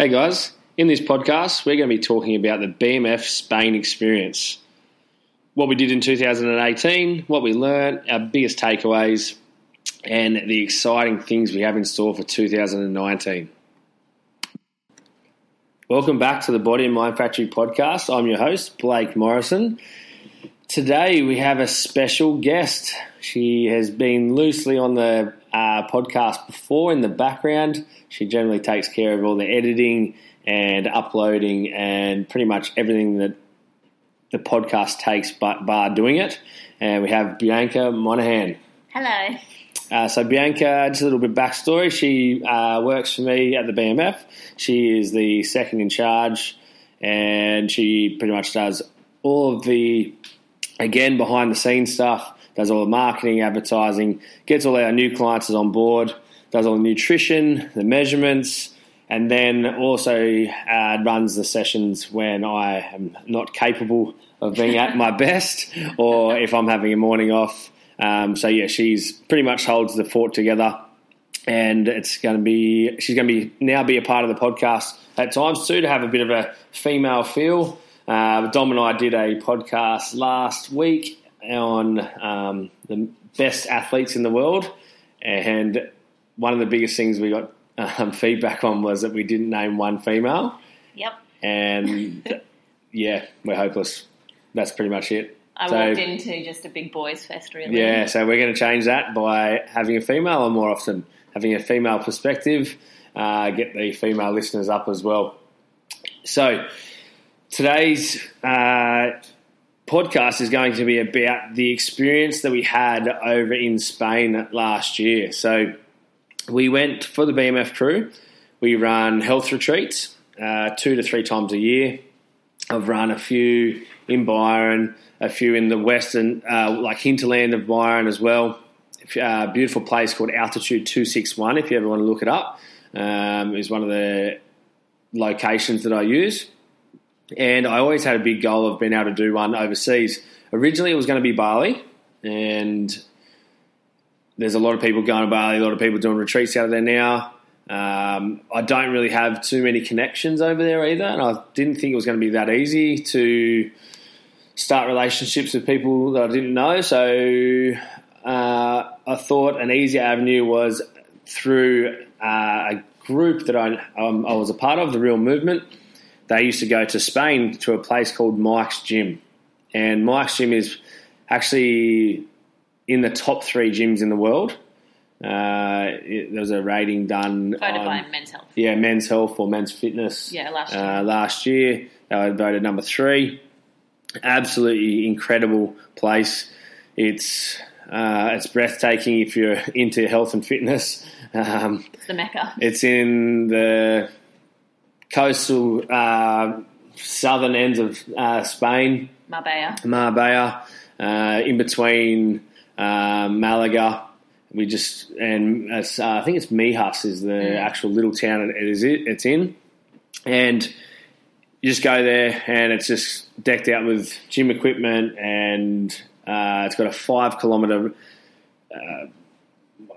Hey guys, in this podcast, we're going to be talking about the BMF Spain experience. What we did in 2018, what we learned, our biggest takeaways, and the exciting things we have in store for 2019. Welcome back to the Body and Mind Factory podcast. I'm your host, Blake Morrison. Today we have a special guest. She has been loosely on the uh, podcast before in the background. She generally takes care of all the editing and uploading and pretty much everything that the podcast takes, but bar doing it. And we have Bianca Monahan. Hello. Uh, so Bianca, just a little bit backstory. She uh, works for me at the BMF. She is the second in charge, and she pretty much does all of the again behind the scenes stuff. Does all the marketing, advertising, gets all our new clients on board, does all the nutrition, the measurements, and then also uh, runs the sessions when I am not capable of being at my best, or if I'm having a morning off. Um, so yeah, she's pretty much holds the fort together, and it's going to be she's going to be now be a part of the podcast at times too to have a bit of a female feel. Uh, Dom and I did a podcast last week on um, the best athletes in the world, and one of the biggest things we got um, feedback on was that we didn't name one female. Yep. And yeah, we're hopeless. That's pretty much it. I So- walked into just a big boys' fest, really. Yeah, so we're going to change that by having a female on more often, having a female perspective, uh, get the female listeners up as well. So today's uh, podcast is going to be about the experience that we had over in Spain last year. So we went for the BMF crew. We run health retreats uh, two to three times a year. I've run a few in Byron, a few in the western, uh, like hinterland of Byron as well. Uh, beautiful place called Altitude 261, if you ever want to look it up, um, is one of the locations that I use. And I always had a big goal of being able to do one overseas. Originally, it was going to be Bali, and there's a lot of people going to Bali, a lot of people doing retreats out of there now. Um, I don't really have too many connections over there either, and I didn't think it was going to be that easy to start relationships with people that I didn't know. So uh, I thought an easier avenue was through uh, a group that I, um, I was a part of, the Real Movement. They used to go to Spain to a place called Mike's Gym, and Mike's Gym is actually in the top three gyms in the world. Uh, it, there was a rating done Voted on, by Men's Health. yeah, Men's Health or Men's Fitness. Yeah, last year. Uh, last year, they were voted number three. Absolutely incredible place. It's uh, it's breathtaking if you're into health and fitness. Um, It's the Mecca. it's in the coastal uh, southern ends of uh, Spain, Marbella. Marbella, uh, in between uh, Malaga. We just and uh, I think it's Mijas is the actual little town it is it's in, and you just go there and it's just decked out with gym equipment and uh, it's got a five kilometer uh,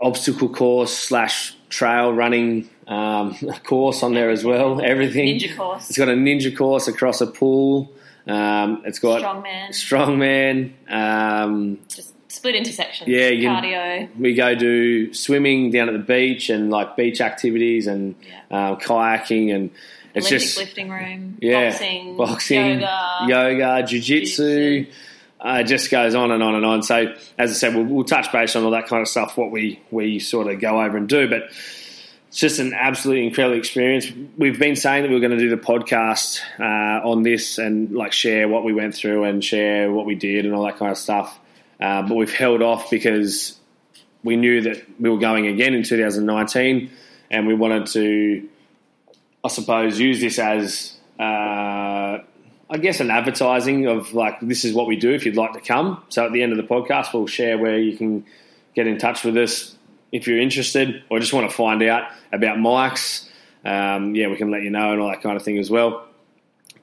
obstacle course slash trail running um, course on there as well. Everything Ninja course. It's got a ninja course across a pool. Um, it's got Strongman. strongman. Um, Just split into sections. Yeah, you Cardio. we go do swimming down at the beach and like beach activities and uh, kayaking and it's Olympic just lifting room. yeah, Boxing. boxing, Yoga. yoga, jiu-jitsu. Jiu-jitsu. Uh, it just goes on and on and on. So, as I said, we'll, we'll touch base on all that kind of stuff, what we, we sort of go over and do. But it's just an absolutely incredible experience. We've been saying that we are going to do the podcast uh, on this and like share what we went through and share what we did and all that kind of stuff. Uh, but we've held off because we knew that we were going again in 2019 and we wanted to, I suppose, use this as, uh, I guess, an advertising of like, this is what we do if you'd like to come. So at the end of the podcast, we'll share where you can get in touch with us if you're interested or just want to find out about Mike's. Um, yeah, we can let you know and all that kind of thing as well.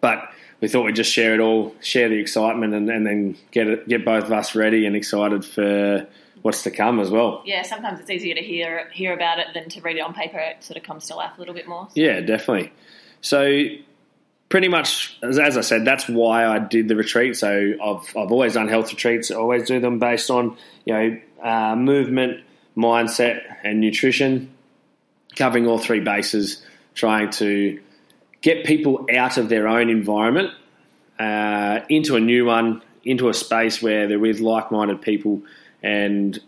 But we thought we'd just share it all, share the excitement, and, and then get it, get both of us ready and excited for what's to come as well. Yeah, sometimes it's easier to hear hear about it than to read it on paper. It sort of comes to life a little bit more. Yeah, definitely. so pretty much, as, as I said, that's why I did the retreat. So I've I've always done health retreats. I always do them based on you know uh, movement, mindset, and nutrition, covering all three bases, trying to get people out of their own environment uh, into a new one, into a space where they're with like-minded people, and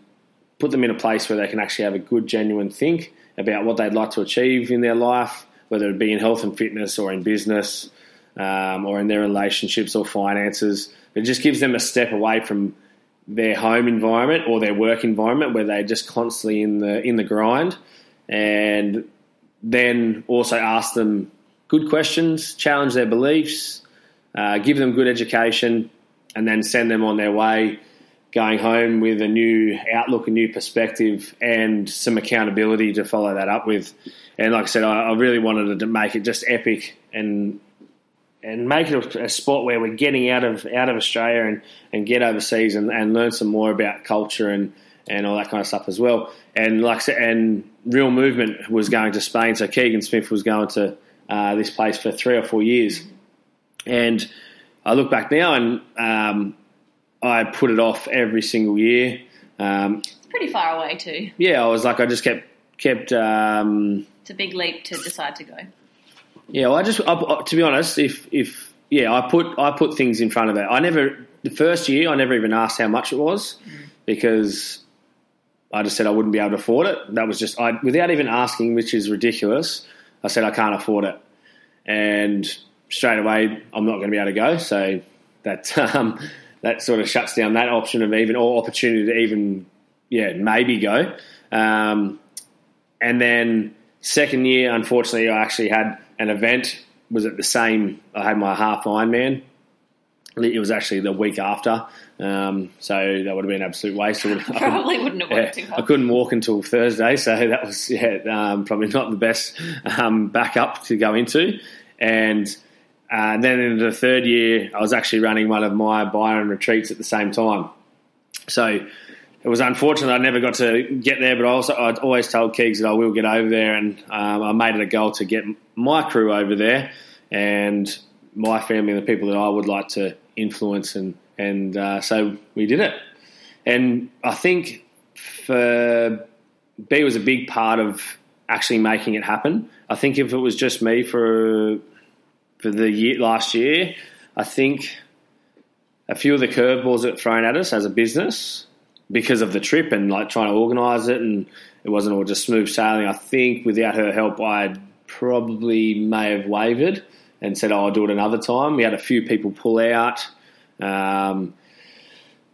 put them in a place where they can actually have a good, genuine think about what they'd like to achieve in their life, whether it be in health and fitness or in business um, or in their relationships or finances. It just gives them a step away from their home environment or their work environment where they're just constantly in the in the grind, and then also ask them good questions, challenge their beliefs, uh, give them good education, and then send them on their way, going home with a new outlook, a new perspective, and some accountability to follow that up with. And like I said, I, I really wanted to make it just epic and and make it a, a, sport where we're getting out of out of Australia and, and get overseas and, and learn some more about culture and, and all that kind of stuff as well. And like I said, and Real Movement was going to Spain, so Keegan Smith was going to uh, this place for three or four years. And I look back now and um, I put it off every single year. Um, it's pretty far away too. Yeah, I was like, I just kept kept. Um, it's a big leap to decide to go. Yeah, well, I just I, to be honest, if if yeah, I put I put things in front of it. I never the first year I never even asked how much it was mm. because I just said I wouldn't be able to afford it. That was just I without even asking, which is ridiculous. I said I can't afford it, and straight away I'm not going to be able to go. So that um, that sort of shuts down that option of even or opportunity to even yeah maybe go. Um, and then second year, unfortunately, I actually had an event was at the same. I had my half Ironman. It was actually the week after, um, so that would have been an absolute waste. Probably wouldn't have worked yeah, I couldn't walk until Thursday, so that was yeah um, probably not the best um, backup to go into. And uh, then in the third year, I was actually running one of my Byron retreats at the same time. So it was unfortunate I never got to get there, but I also I always told Keegs that I will get over there, and um, I made it a goal to get my crew over there and my family and the people that I would like to influence, and and uh, so we did it. And I think for B was a big part of actually making it happen. I think if it was just me for for the year last year, I think a few of the curveballs that were thrown at us as a business because of the trip and like trying to organise it, and it wasn't all just smooth sailing. I think without her help, I probably may have wavered and said, "Oh, I'll do it another time." We had a few people pull out. Um,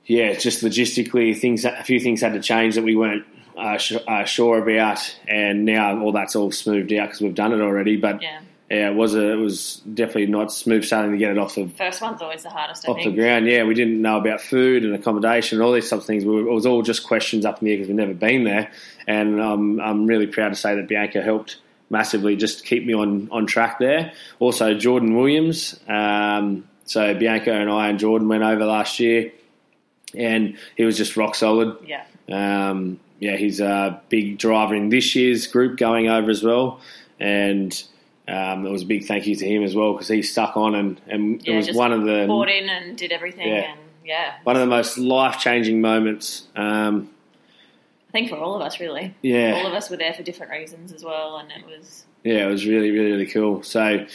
yeah, just logistically, things a few things had to change that we weren't uh, sh- uh, sure about, and now all that's all smoothed out because we've done it already. But yeah yeah, it was a, it was definitely not smooth sailing to get it off the first one's always the hardest. I off think. the ground. Yeah, we didn't know about food and accommodation and all these types of things. We were, it was all just questions up in the air because we've never been there. And um, I'm really proud to say that Bianca helped massively just keep me on on track there. Also, Jordan Williams. Um, so Bianca and I and Jordan went over last year, and he was just rock solid. Yeah. Um, yeah, he's a big driver in this year's group going over as well, and um, it was a big thank you to him as well because he stuck on and, and yeah, it was one of the bought in and did everything yeah. and yeah one of the most life changing moments. Um, I think for all of us, really. Yeah, all of us were there for different reasons as well, and it was yeah, it was really really really cool. So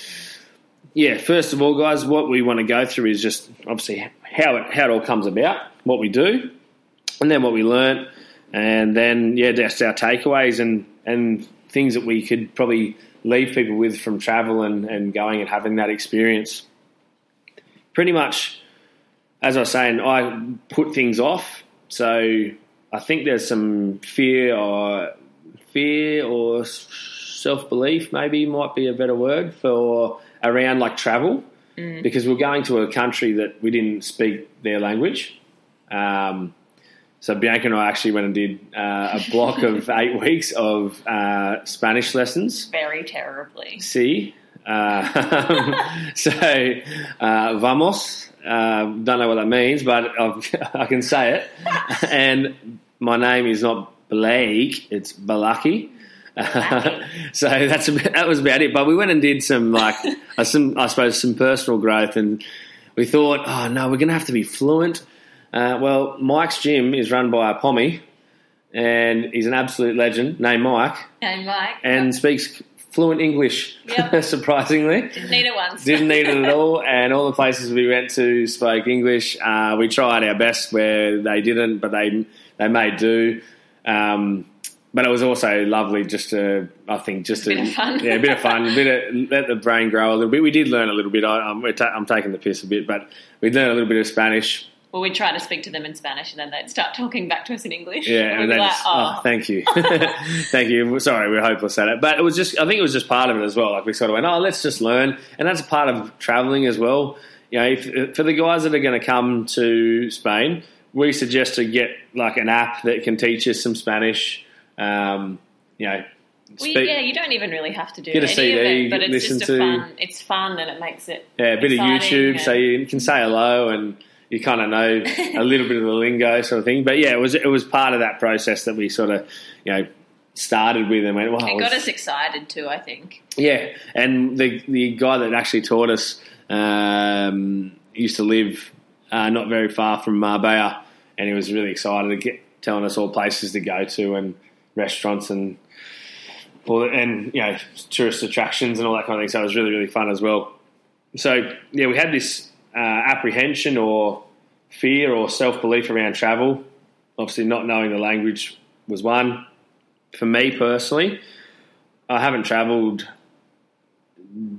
yeah, first of all, guys, what we want to go through is just obviously how it how it all comes about, what we do, and then what we learn, and then yeah, just our takeaways and and things that we could probably leave people with from travel and, and going and having that experience. Pretty much, as I was saying, I put things off. So I think there's some fear or fear or self belief, maybe might be a better word for around like travel, mm. because we're going to a country that we didn't speak their language. Um, so Bianca and I actually went and did uh, a block of eight weeks of uh, Spanish lessons. Very terribly. See, uh, so uh, vamos. Uh, don't know what that means, but I've, i can say it. and my name is not Blake; it's Balaki. So that's about, that was about it. But we went and did some like uh, some I suppose some personal growth, and we thought, oh no, we're going to have to be fluent. Uh, well, Mike's gym is run by a pommy, and he's an absolute legend named Mike, And Mike. and speaks fluent English. Yep. surprisingly, Didn't need it once. didn't need it at all. And all the places we went to spoke English. Uh, we tried our best where they didn't, but they they made do. Um, but it was also lovely just to, I think, just bit to, of fun. yeah, a bit of fun, a bit of, let the brain grow a little bit. We did learn a little bit. I, ta- I'm taking the piss a bit, but we learned a little bit of Spanish. Well, we'd try to speak to them in Spanish and then they'd start talking back to us in English. Yeah, and and then like, oh, oh, thank you, thank you. Sorry, we're hopeless at it, but it was just. I think it was just part of it as well. Like we sort of went, oh, let's just learn, and that's part of traveling as well. You know, if, for the guys that are going to come to Spain, we suggest to get like an app that can teach us some Spanish. Um, you know, well, yeah, you don't even really have to do Get a any CD, of it, but it's listen just a to- fun. It's fun and it makes it Yeah, a bit of YouTube, so you can say hello and you kind of know a little bit of the lingo, sort of thing. But yeah, it was it was part of that process that we sort of you know started with and went. Well, It got us excited too, I think. yeah, and the the guy that actually taught us um, used to live uh, not very far from Marbella, and he was really excited to get telling us all places to go to and restaurants and all and you know tourist attractions and all that kind of thing. So it was really really fun as well. So yeah, we had this uh, apprehension or fear or self belief around travel. Obviously, not knowing the language was one. For me personally, I haven't travelled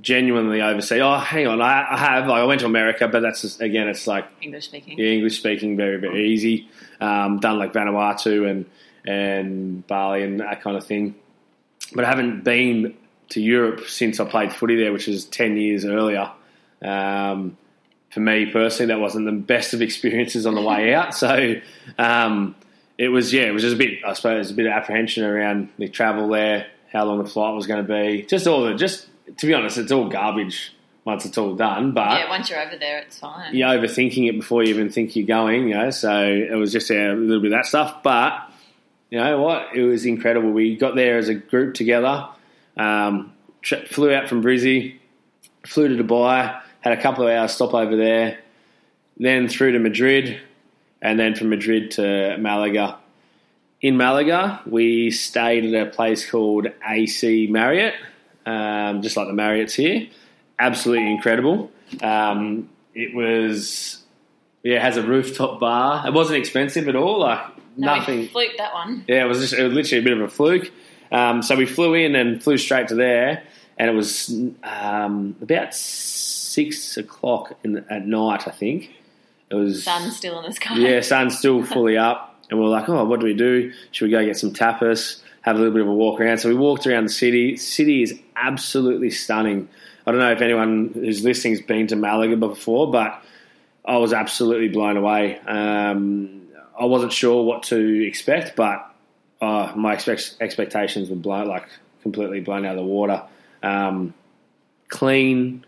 genuinely overseas. Oh, hang on, I, I have. Like, I went to America, but that's just, again, it's like English speaking. yeah, English speaking, very very easy. Um, done like Vanuatu and and Bali and that kind of thing. But I haven't been to Europe since I played footy there, which is ten years earlier. Um, for me personally, that wasn't the best of experiences on the way out. So um, it was, yeah, it was just a bit, I suppose, a bit of apprehension around the travel there, how long the flight was going to be, just all the, just to be honest, it's all garbage once it's all done. But Yeah, once you're over there, it's fine. you're overthinking it before you even think you're going, you know. So it was just a little bit of that stuff. But you know what? It was incredible. We got there as a group together. Um, tra- flew out from Brizzy, flew to Dubai, had a couple of hours stop over there, then through to Madrid, and then from Madrid to Malaga. In Malaga, we stayed at a place called AC Marriott, um, just like the Marriotts here. Absolutely incredible. Um, it was, yeah, it has a rooftop bar. It wasn't expensive at all, like No, nothing. We fluked that one. Yeah, it was just it was literally a bit of a fluke. Um, so we flew in and flew straight to there, and it was um, about six o'clock in the, at night. I think it was. Sun's still in the sky. Yeah, sun's still fully up, and we are like, oh, what do we do? Should we go get some tapas? Have a little bit of a walk around. So we walked around the city. City is absolutely stunning. I don't know if anyone who's listening has been to Malaga before, but I was absolutely blown away. Um, I wasn't sure what to expect, but uh, my expect- expectations were blown, like completely blown out of the water. Um, clean,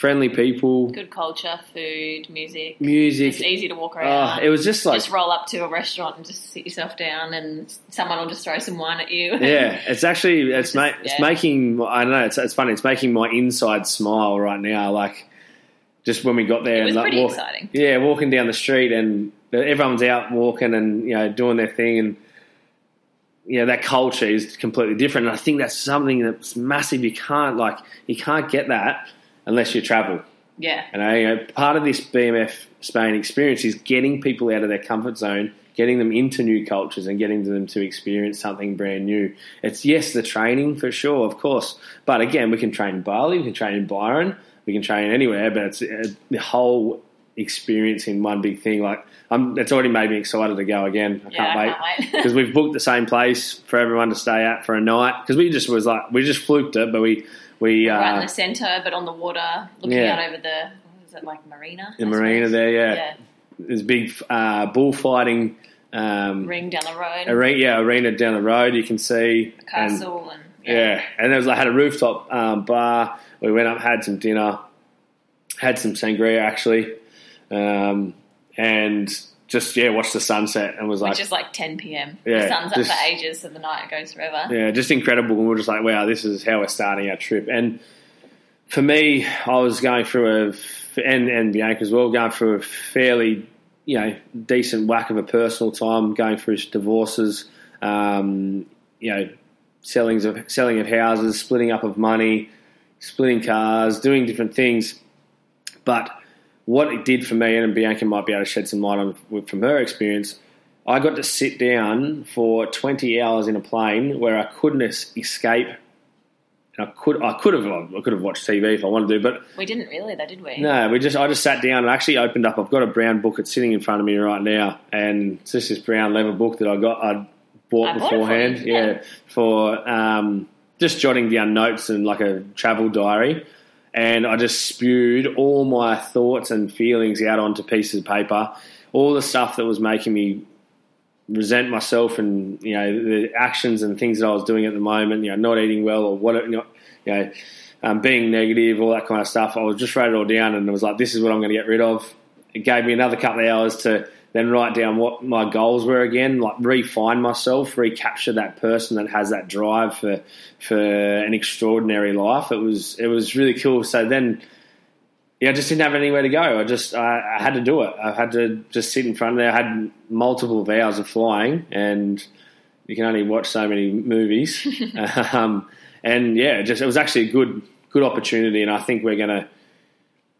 friendly people, Good culture, food, music. music. It's easy to walk Oh, around. Ah, it was just like just roll up to a restaurant and just sit yourself down, and someone will just throw some wine at you. yeah, it's actually it's ma- it's yeah. making I don't know it's it's funny it's making my inside smile right now. Like just when we got there It was and like pretty walk- exciting. yeah, walking down the street and everyone's out walking and you know doing their thing and you know that culture is completely different. And I think that's something that's massive. You can't like you can't get that unless you travel. Yeah. And I, you know, part of this BMF Spain experience is getting people out of their comfort zone, getting them into new cultures, and getting them to experience something brand new. It's yes, the training for sure, of course, but again, we can train in Bali, we can train in Byron, we can train anywhere, but it's uh, the whole experience in one big thing. Like, I'm, it's already made me excited to go again. I Yeah, can't I wait. because we've booked the same place for everyone to stay at for a night. Because we just was like we just fluked it, but we we uh, right in the centre, but on the water, looking yeah. out over the what is it like marina? the I marina suppose? there. Yeah, Yeah. there's big uh, bullfighting. Um, Ring down the road, arena, yeah, arena down the road. You can see and- castle, and, yeah, and there was like had a rooftop um, bar. We went up, had some dinner, had some sangria actually, um, and just yeah, watched the sunset and was like, which is like 10 p.m. Yeah, the sun's just- up for ages, so the night goes forever. yeah, just incredible. And we are just like, wow, this is how we're starting our trip. And for me, I was going through a, and, and Bianca as well, going through a fairly, you know, decent whack of a personal time, going through divorces, um, you know, sellings of, selling of houses, splitting up of money, splitting cars, doing different things. But what it did for me, and Bianca might be able to shed some light on from her experience, I got to sit down for 20 hours in a plane where I couldn't escape. And I could, I could have, I could have watched TV if I wanted to, but We didn't really, though, did we? no, we just, I just sat down and actually opened up. I've got a brown book. It's sitting in front of me right now, and it's just this brown leather book that I got, I bought I bought it for beforehand. you, yeah. yeah. for um, just jotting down notes and like a travel diary. And I just spewed all my thoughts and feelings out onto pieces of paper. All the stuff that was making me resent myself and you know the actions and things that I was doing at the moment. You know, not eating well or what you know, um, being negative, all that kind of stuff. I was just wrote it all down and it was like, this is what I'm going to get rid of. It gave me another couple of hours to then write down what my goals were again, like refine myself, recapture that person that has that drive for for an extraordinary life. It was it was really cool. So then yeah, I just didn't have anywhere to go. I just I, I had to do it. I had to just sit in front of there. I had multiple hours of flying, and you can only watch so many movies. um, and yeah, just it was actually a good good opportunity, and I think we're gonna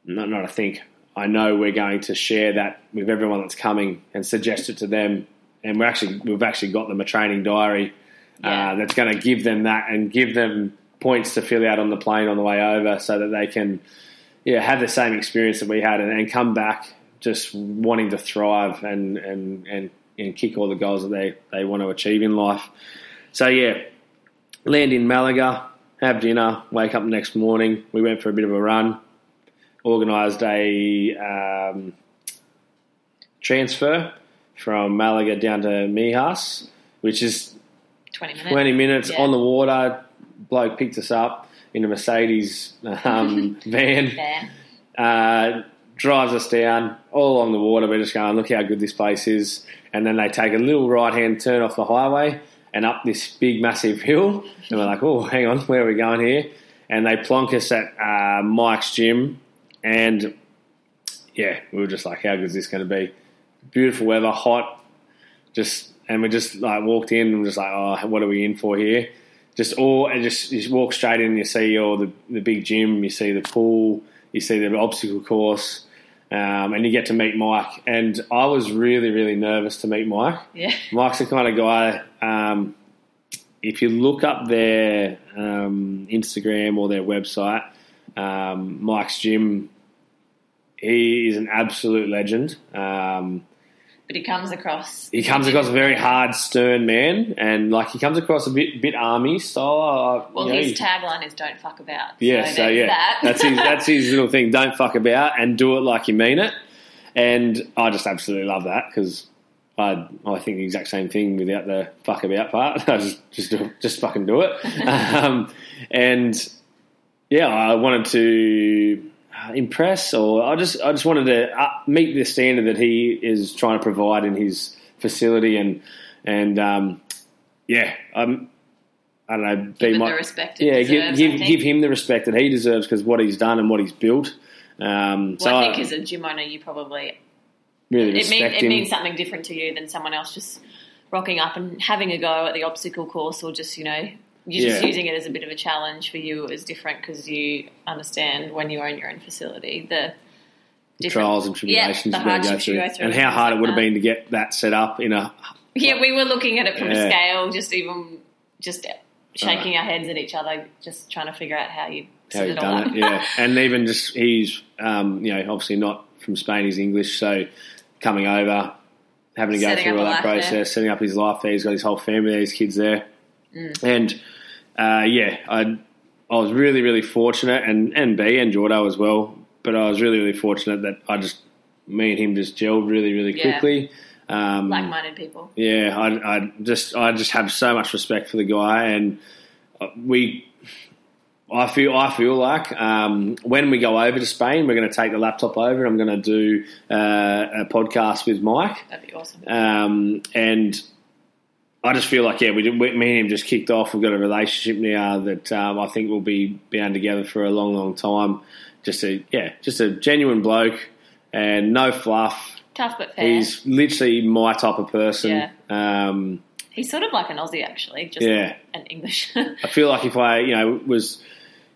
not not I think I know we're going to share that with everyone that's coming and suggest it to them. And we're actually we've actually got them a training diary Yeah. uh, that's going to give them that and give them points to fill out on the plane on the way over, so that they can yeah have the same experience that we had and, and come back just wanting to thrive and and and, and kick all the goals that they, they want to achieve in life. So yeah, land in Malaga, have dinner, wake up the next morning. We went for a bit of a run, organised a um, transfer from Malaga down to Mijas, which is 20 minutes. 20 minutes Yeah. on the water. Bloke picked us up in a Mercedes um, van, Van. uh, drives us down all along the water. We're just going, look how good this place is. And then they take a little right hand turn off the highway and up this big, massive hill. And we're like, oh, hang on, where are we going here? And they plonk us at uh, Mike's gym. And yeah, we were just like, how good is this going to be? Beautiful weather, hot, just and we just like walked in and just like, oh, what are we in for here? Just all and just you just walk straight in. You see all the the big gym, you see the pool, you see the obstacle course, um, and you get to meet Mike. And I was really really nervous to meet Mike. Yeah. Mike's the kind of guy. Um, if you look up their um, Instagram or their website, um, Mike's gym, he is an absolute legend. Um, But he comes across. he comes across a very hard, stern man, and like he comes across a bit bit army style. uh, Well, you know, his tagline is "Don't fuck about." yeah, so, so, yeah, that. that's his that's his little thing. Don't fuck about and do it like you mean it. And I just absolutely love that because I I think the exact same thing without the fuck about part. I just just do, just fucking do it. um, and yeah, I wanted to impress, or I just I just wanted to uh, meet the standard that he is trying to provide in his facility, and and um, yeah, I'm. I don't know. Be Give my, the respect yeah, deserves, give give, give him the respect that he deserves because what he's done and what he's built. Um, Well, I I, think as a gym owner, you probably really it, respect mean, it means something different to you than someone else just rocking up and having a go at the obstacle course, or just you know you're just using it as a bit of a challenge for you. Is different because you understand when you own your own facility the trials and tribulations yeah, the you've got to go you through, go through, and how hard it like would have been to get that set up in a Yeah, we were looking at it from Yeah. a scale, just even just shaking our heads at each other, just trying to figure out how you how it done it. Yeah, and even just he's um, you know obviously not from Spain. He's English, so coming over, having to go Setting through all that process, there. setting up his life there. He's got his whole family there, his kids there, Mm. and uh, yeah, I I was really really fortunate, and and B and Jordo as well. But I was really really fortunate that I just me and him just gelled really really Yeah. quickly. Um, Like-minded people. yeah, I, I just I just have so much respect for the guy, and uh, we I feel I feel like um, when we go over to Spain, we're going to take the laptop over. I'm going to do uh, a podcast with Mike, That'd be awesome. um, and I just feel like yeah, we, did, me and him just kicked off. We've got a relationship now that um, I think we'll be bound together for a long, long time. Just a yeah, just a genuine bloke and no fluff. Tough but fair. He's literally my type of person. Yeah. Um, He's sort of like an Aussie, actually, just Yeah. an English. I feel like if I, you know, was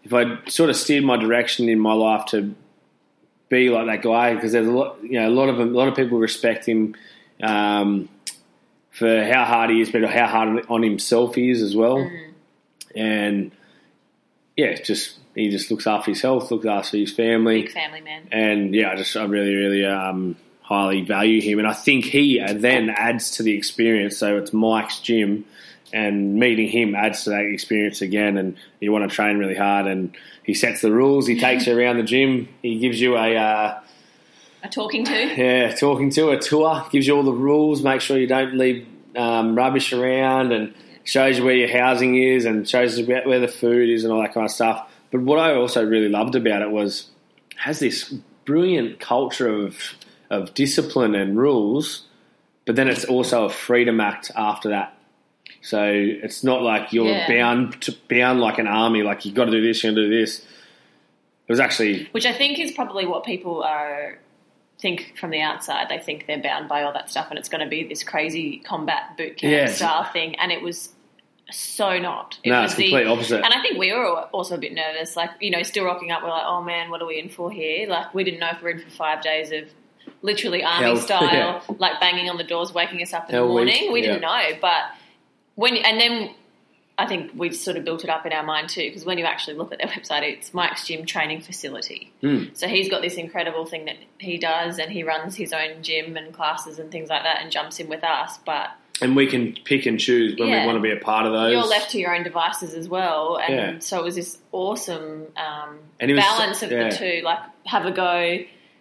if I sort of steered my direction in my life to be like that guy, because there's a lot, you know, a lot of a lot of people respect him um, for how hard he is, but how hard on himself he is as well, and yeah, just he just looks after his health, looks after his family, Big family man. and yeah, I just I really really um, highly value him, and I think he then adds to the experience. So it's Mike's gym, and meeting him adds to that experience again. And you want to train really hard, and he sets the rules. He takes you around the gym. He gives you a uh, A talking to. yeah talking to a tour. Gives you all the rules. Make sure you don't leave um, rubbish around, and shows you where your housing is, and shows you where the food is, and all that kind of stuff. But what I also really loved about it was has this brilliant culture of of discipline and rules, but then it's also a freedom act after that. So it's not like you're Yeah. bound to bound like an army, like you've got to do this, you've got to do this. It was actually Which I think is probably what people are think from the outside. They think they're bound by all that stuff, and it's going to be this crazy combat boot camp Yes. style thing. And it was so not. It no, was it's complete opposite. And I think we were also a bit nervous, like you know, still rocking up. We're like, oh man, what are we in for here? Like we didn't know if we were in for five days of literally army Hell, style, yeah. like banging on the doors, waking us up in Hell the morning. We didn't know, but when and then I think we've sort of built it up in our mind too, because when you actually look at their website, it's Mike's Gym Training Facility. Mm. So he's got this incredible thing that he does, and he runs his own gym and classes and things like that, and jumps in with us. But and we can pick and choose when Yeah. we want to be a part of those. you're left to your own devices as well, and Yeah. so it was this awesome um, And it was- balance of yeah. the two. Like have a go.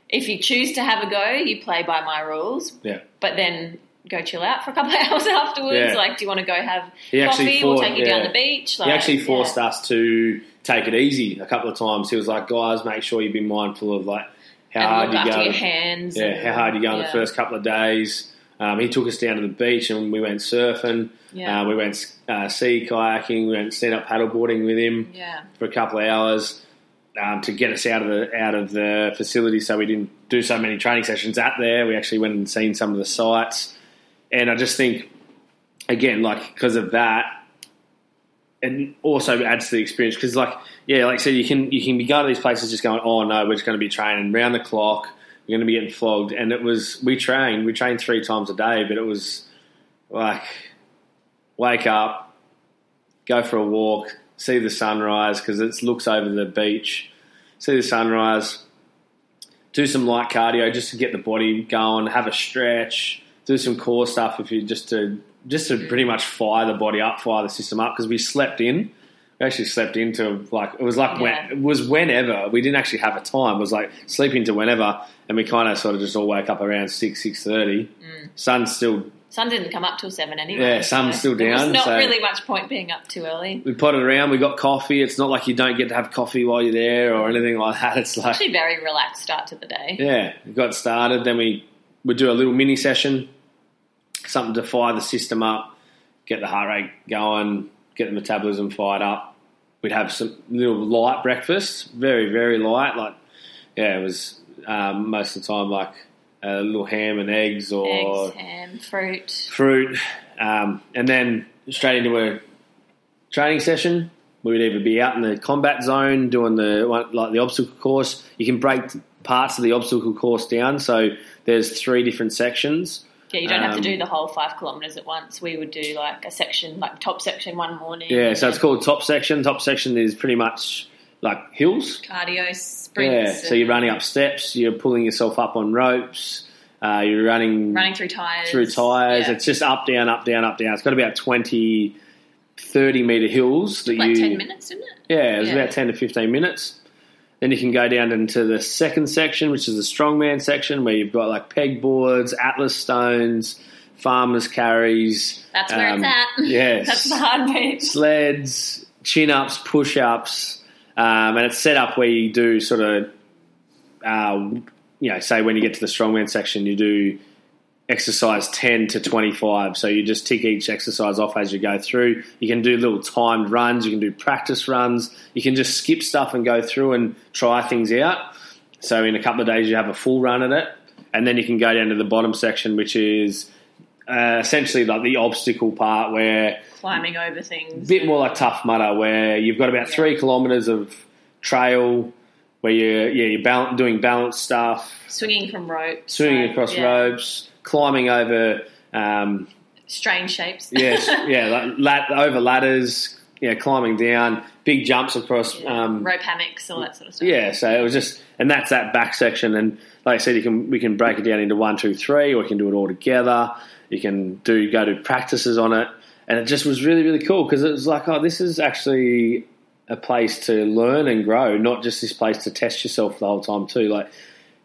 If you choose to have a go, you play by my rules. Yeah. But then go chill out for a couple of hours afterwards. Yeah. Like, do you want to go have He coffee? we'll take you down yeah. the beach. Like, he actually forced yeah. us to take it easy a couple of times. He was like, "Guys, make sure you be mindful of like how and hard you go. your hands. yeah, and- how hard you go in the first couple of days." Um, he took us down to the beach and we went surfing. Yeah. Uh, we went uh, sea kayaking. We went stand up paddleboarding with him Yeah. for a couple of hours um, to get us out of the out of the facility, so we didn't do so many training sessions out there. We actually went and seen some of the sites, and I just think, again, like because of that, and also adds to the experience because, like, yeah, like I said, you can you can be going to these places just going, oh no, we're just going to be training round the clock. We're going to be getting flogged, and it was we trained we trained three times a day, but it was like wake up, go for a walk, see the sunrise because it looks over the beach, see the sunrise, do some light cardio just to get the body going, have a stretch, do some core stuff if you just to just to pretty much fire the body up, fire the system up because we slept in. We actually slept into like it was like Yeah. when, it was whenever we didn't actually have a time. It was like sleep into whenever, and we kind of sort of just all wake up around six six thirty. Mm. Sun's still Sun didn't come up till seven anyway. Yeah, sun's still There was down, not so- really much point being up too early. we potted around. We got coffee. It's not like you don't get to have coffee while you're there or anything like that. It's like Actually, very relaxed start to the day. yeah, we got started. Then we would do a little mini session, something to fire the system up, get the heart rate going, get the metabolism fired up. We'd have some little light breakfast, very very light. Like yeah, it was um, most of the time like a little ham and eggs or Eggs, ham, fruit. fruit, um, and then straight into a training session. We would either be out in the combat zone doing the like the obstacle course. You can break parts of the obstacle course down. So there's three different sections. Yeah, you don't have to Um, do the whole five kilometres at once. We would do like a section, like top section one morning. Yeah, so it's called top section. Top section is pretty much like hills. cardio sprints. Yeah, so you're running up steps. You're pulling yourself up on ropes. Uh, you're running running through tires. through tires. Yeah. It's just up, down, up, down, up, down. It's got about 20, 30 metre hills that like you. ten minutes, didn't it? Yeah, it was Yeah. about 10 to 15 minutes. Then you can go down into the second section, which is the strongman section, where you've got like pegboards, atlas stones, farmers carries. That's where um, it's at. yes. that's the hard bit. Sleds, chin ups, push ups, um, and it's set up where you do sort of, uh, you know, say when you get to the strongman section, you do exercise 10 to 25. So you just tick each exercise off as you go through. You can do little timed runs, you can do practice runs, you can just skip stuff and go through and try things out. So in a couple of days, you have a full run at it. And then you can go down to the bottom section, which is uh, essentially like the obstacle part where Climbing over things. a bit more like Tough Mudder, where you've got about three kilometres of trail where you're, yeah, you're bal- doing balance stuff, Swinging from ropes. swinging like, across yeah, ropes, climbing over, um, Strange shapes. yes, yeah, like lat- over ladders, yeah, climbing down, big jumps across. Um, Rope hammocks, all that sort of stuff. yeah, so it was just, and that's that back section. And like I said, you can we can break it down into one, two, three, or you can do it all together. You can do go do practices on it, and it just was really really cool because it was like, oh, this is actually a place to learn and grow, not just this place to test yourself the whole time too. Like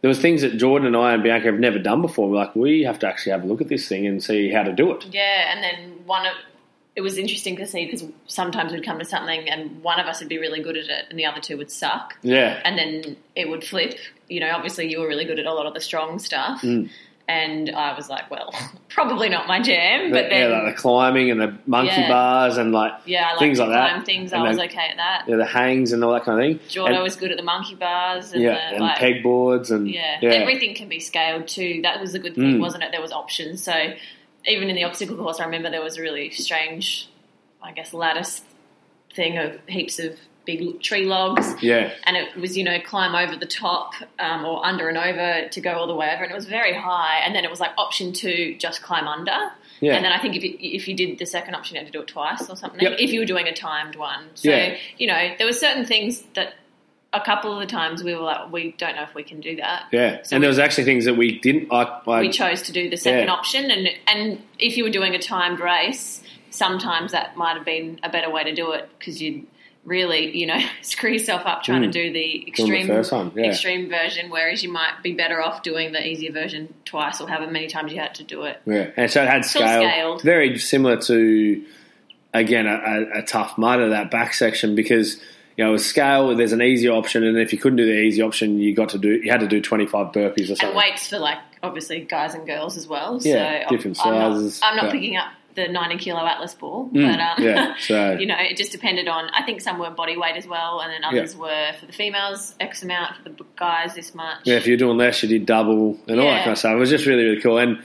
there was things that Jordan and I and Bianca have never done before. We're like, we have to actually have a look at this thing and see how to do it. Yeah, and then one of it was interesting to see because sometimes we'd come to something and one of us would be really good at it and the other two would suck, Yeah, and then it would flip. You know, obviously you were really good at a lot of the strong stuff, Mm. And I was like, well, probably not my jam. But yeah, then, like the climbing and the monkey Yeah. bars and like yeah, I things to like that. things. And I was then- okay at that. yeah, the hangs and all that kind of thing. Jordan And- was good at the monkey bars and yeah, the, and like, pegboards and Yeah. yeah. everything can be scaled too. That was a good thing, Mm. wasn't it? There was options. So even in the obstacle course, I remember there was a really strange, I guess, lattice thing of heaps of big tree logs, yeah. and it was you know climb over the top um, or under and over to go all the way over, and it was very high. And then it was like option two, just climb under. Yeah. And then I think if you, if you did the second option, you had to do it twice or something. Yep. If you were doing a timed one, so Yeah. you know there were certain things that a couple of the times we were like, we don't know if we can do that. Yeah, So and we- there was actually things that we didn't. I, I we chose to do the second Yeah. option, and and if you were doing a timed race, sometimes that might have been a better way to do it because you'd really, you know, screw yourself up trying Mm. to do the the extreme one, yeah. extreme version, whereas you might be better off doing the easier version twice or however many times you had to do it. yeah, and so it had scale, scaled. very similar to again a, a, tough mudder that back section because you know with scale there's an easy option, and if you couldn't do the easy option, you got to do you had to do twenty five burpees or something. And weights for like obviously guys and girls as well. Yeah, so different I'm not- sizes, I'm not, picking up the 90 kilo Atlas ball, Mm, but um, yeah, so- you know, it just depended on. I think some were body weight as well, and then others were for the females X amount, for the guys this much. Yeah, if you're doing less, you did double and all that kind of stuff. It was just really, really cool. And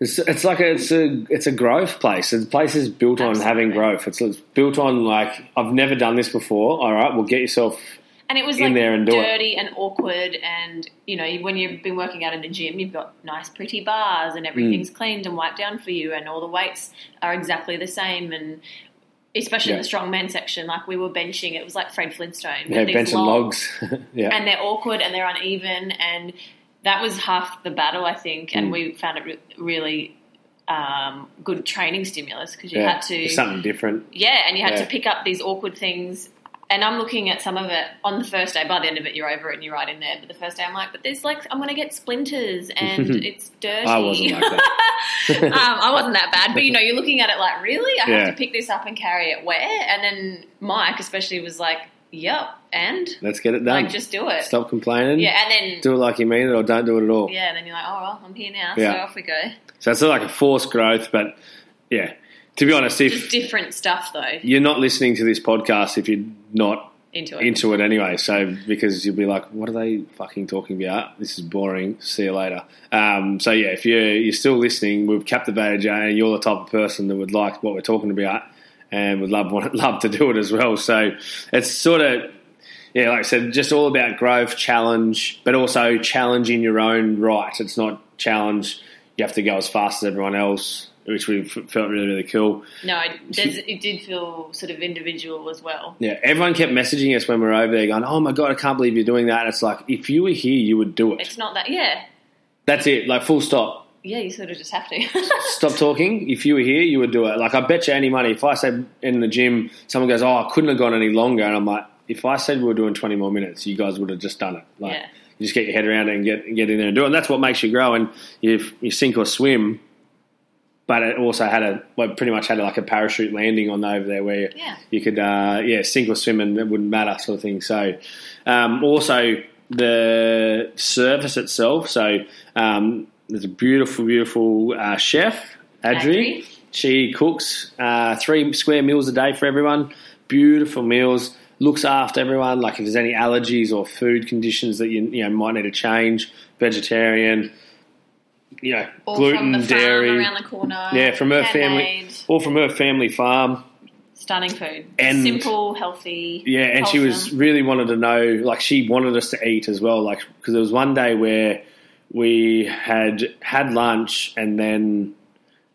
it's, it's like a, it's a it's a growth place. The place is built on having growth. It's, it's built on like I've never done this before. All right, well, get yourself And it was in like there and do it. dirty and awkward, and you know, when you've been working out in a gym, you've got nice, pretty bars, and Mm. everything's cleaned and wiped down for you, and all the weights are exactly the same, and especially in Yeah. the strongman section, like we were benching, it was like Fred Flintstone. yeah, these bench and logs. yeah, and they're awkward and they're uneven, and that was half the battle, I think, and Mm. we found it re- really um, good training stimulus because you yeah. had to something different. yeah, and you had Yeah. to pick up these awkward things. And I'm looking at some of it on the first day. By the end of it, you're over it and you're right in there. But the first day, I'm like, but there's like, I'm going to get splinters and it's dirty. I wasn't like that. um, I wasn't that bad. But you know, you're looking at it like, really? I Yeah. have to pick this up and carry it where? And then Mike, especially, was like, yep, and Let's get it done. like, just do it. Stop complaining. Yeah, and then Do it like you mean it, or don't do it at all. yeah, and then you're like, oh well, I'm here now, Yeah. so off we go. So it's like a forced growth, but yeah. To be honest, Just if different stuff though you're not listening to this podcast, if you're not into it. into it anyway. So because you'll be like, what are they fucking talking about? This is boring. See you later. Um, so yeah, if you're you're still listening, we've captivated you, and you're the type of person that would like what we're talking about, and would love want, love to do it as well. So it's sort of. Yeah, like I said, just all about growth, challenge, but also challenge in your own right. It's not challenge. You have to go as fast as everyone else, which we felt really, really cool. No, it, did feel sort of individual as well. Yeah, everyone kept messaging us when we were over there, going, "Oh my god, I can't believe you're doing that." And it's like, if you were here, you would do it. It's not that, yeah, That's it. Like full stop. yeah. You sort of just have to. Stop talking. If you were here, you would do it. Like I bet you any money. If I said in the gym, someone goes, "Oh, I couldn't have gone any longer," and I'm like, if I said we were doing 20 more minutes, you guys would have just done it. Like Yeah. you just get your head around it and get get in there and do it. And that's what makes you grow. And if you sink or swim, but it also had a well, pretty much had like a parachute landing on over there where Yeah. you could uh, yeah sink or swim and it wouldn't matter sort of thing. So um, also the service itself. So um, there's a beautiful, beautiful uh, chef, Adri. Adri. She cooks uh, three square meals a day for everyone. Beautiful meals. Looks after everyone. Like if there's any allergies or food conditions that you you know might need to change. Vegetarian. You know, All gluten, from the farm dairy. around the corner. Yeah, from her family, all from her family farm. Stunning food. And- Simple, healthy. Yeah, and she was really wanted to know, like she wanted us to eat as well, like because there was one day where we had had lunch and then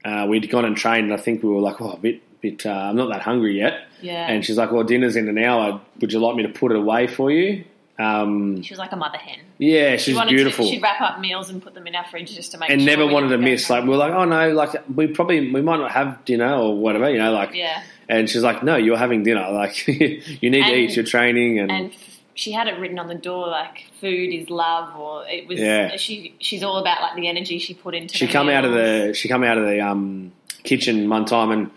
uh, we'd gone and trained, and I think we were like, oh, a bit, bit, uh, I'm not that hungry yet. Yeah. And she's like, well, dinner's in an hour. Would you like me to put it away for you? Um, she was like a mother hen. yeah, She she's wanted beautiful. To, she'd wrap up meals and put them in our fridge just to make and sure never wanted to miss. Like we're like, oh no, like we probably we might not have dinner or whatever, you know, like. Yeah. And she's like, no, you're having dinner. Like you need to eat. You're training, and, and she had it written on the door like food is love or it was Yeah. she she's all about like the energy she put into she come out of the she come out of the um, kitchen one time and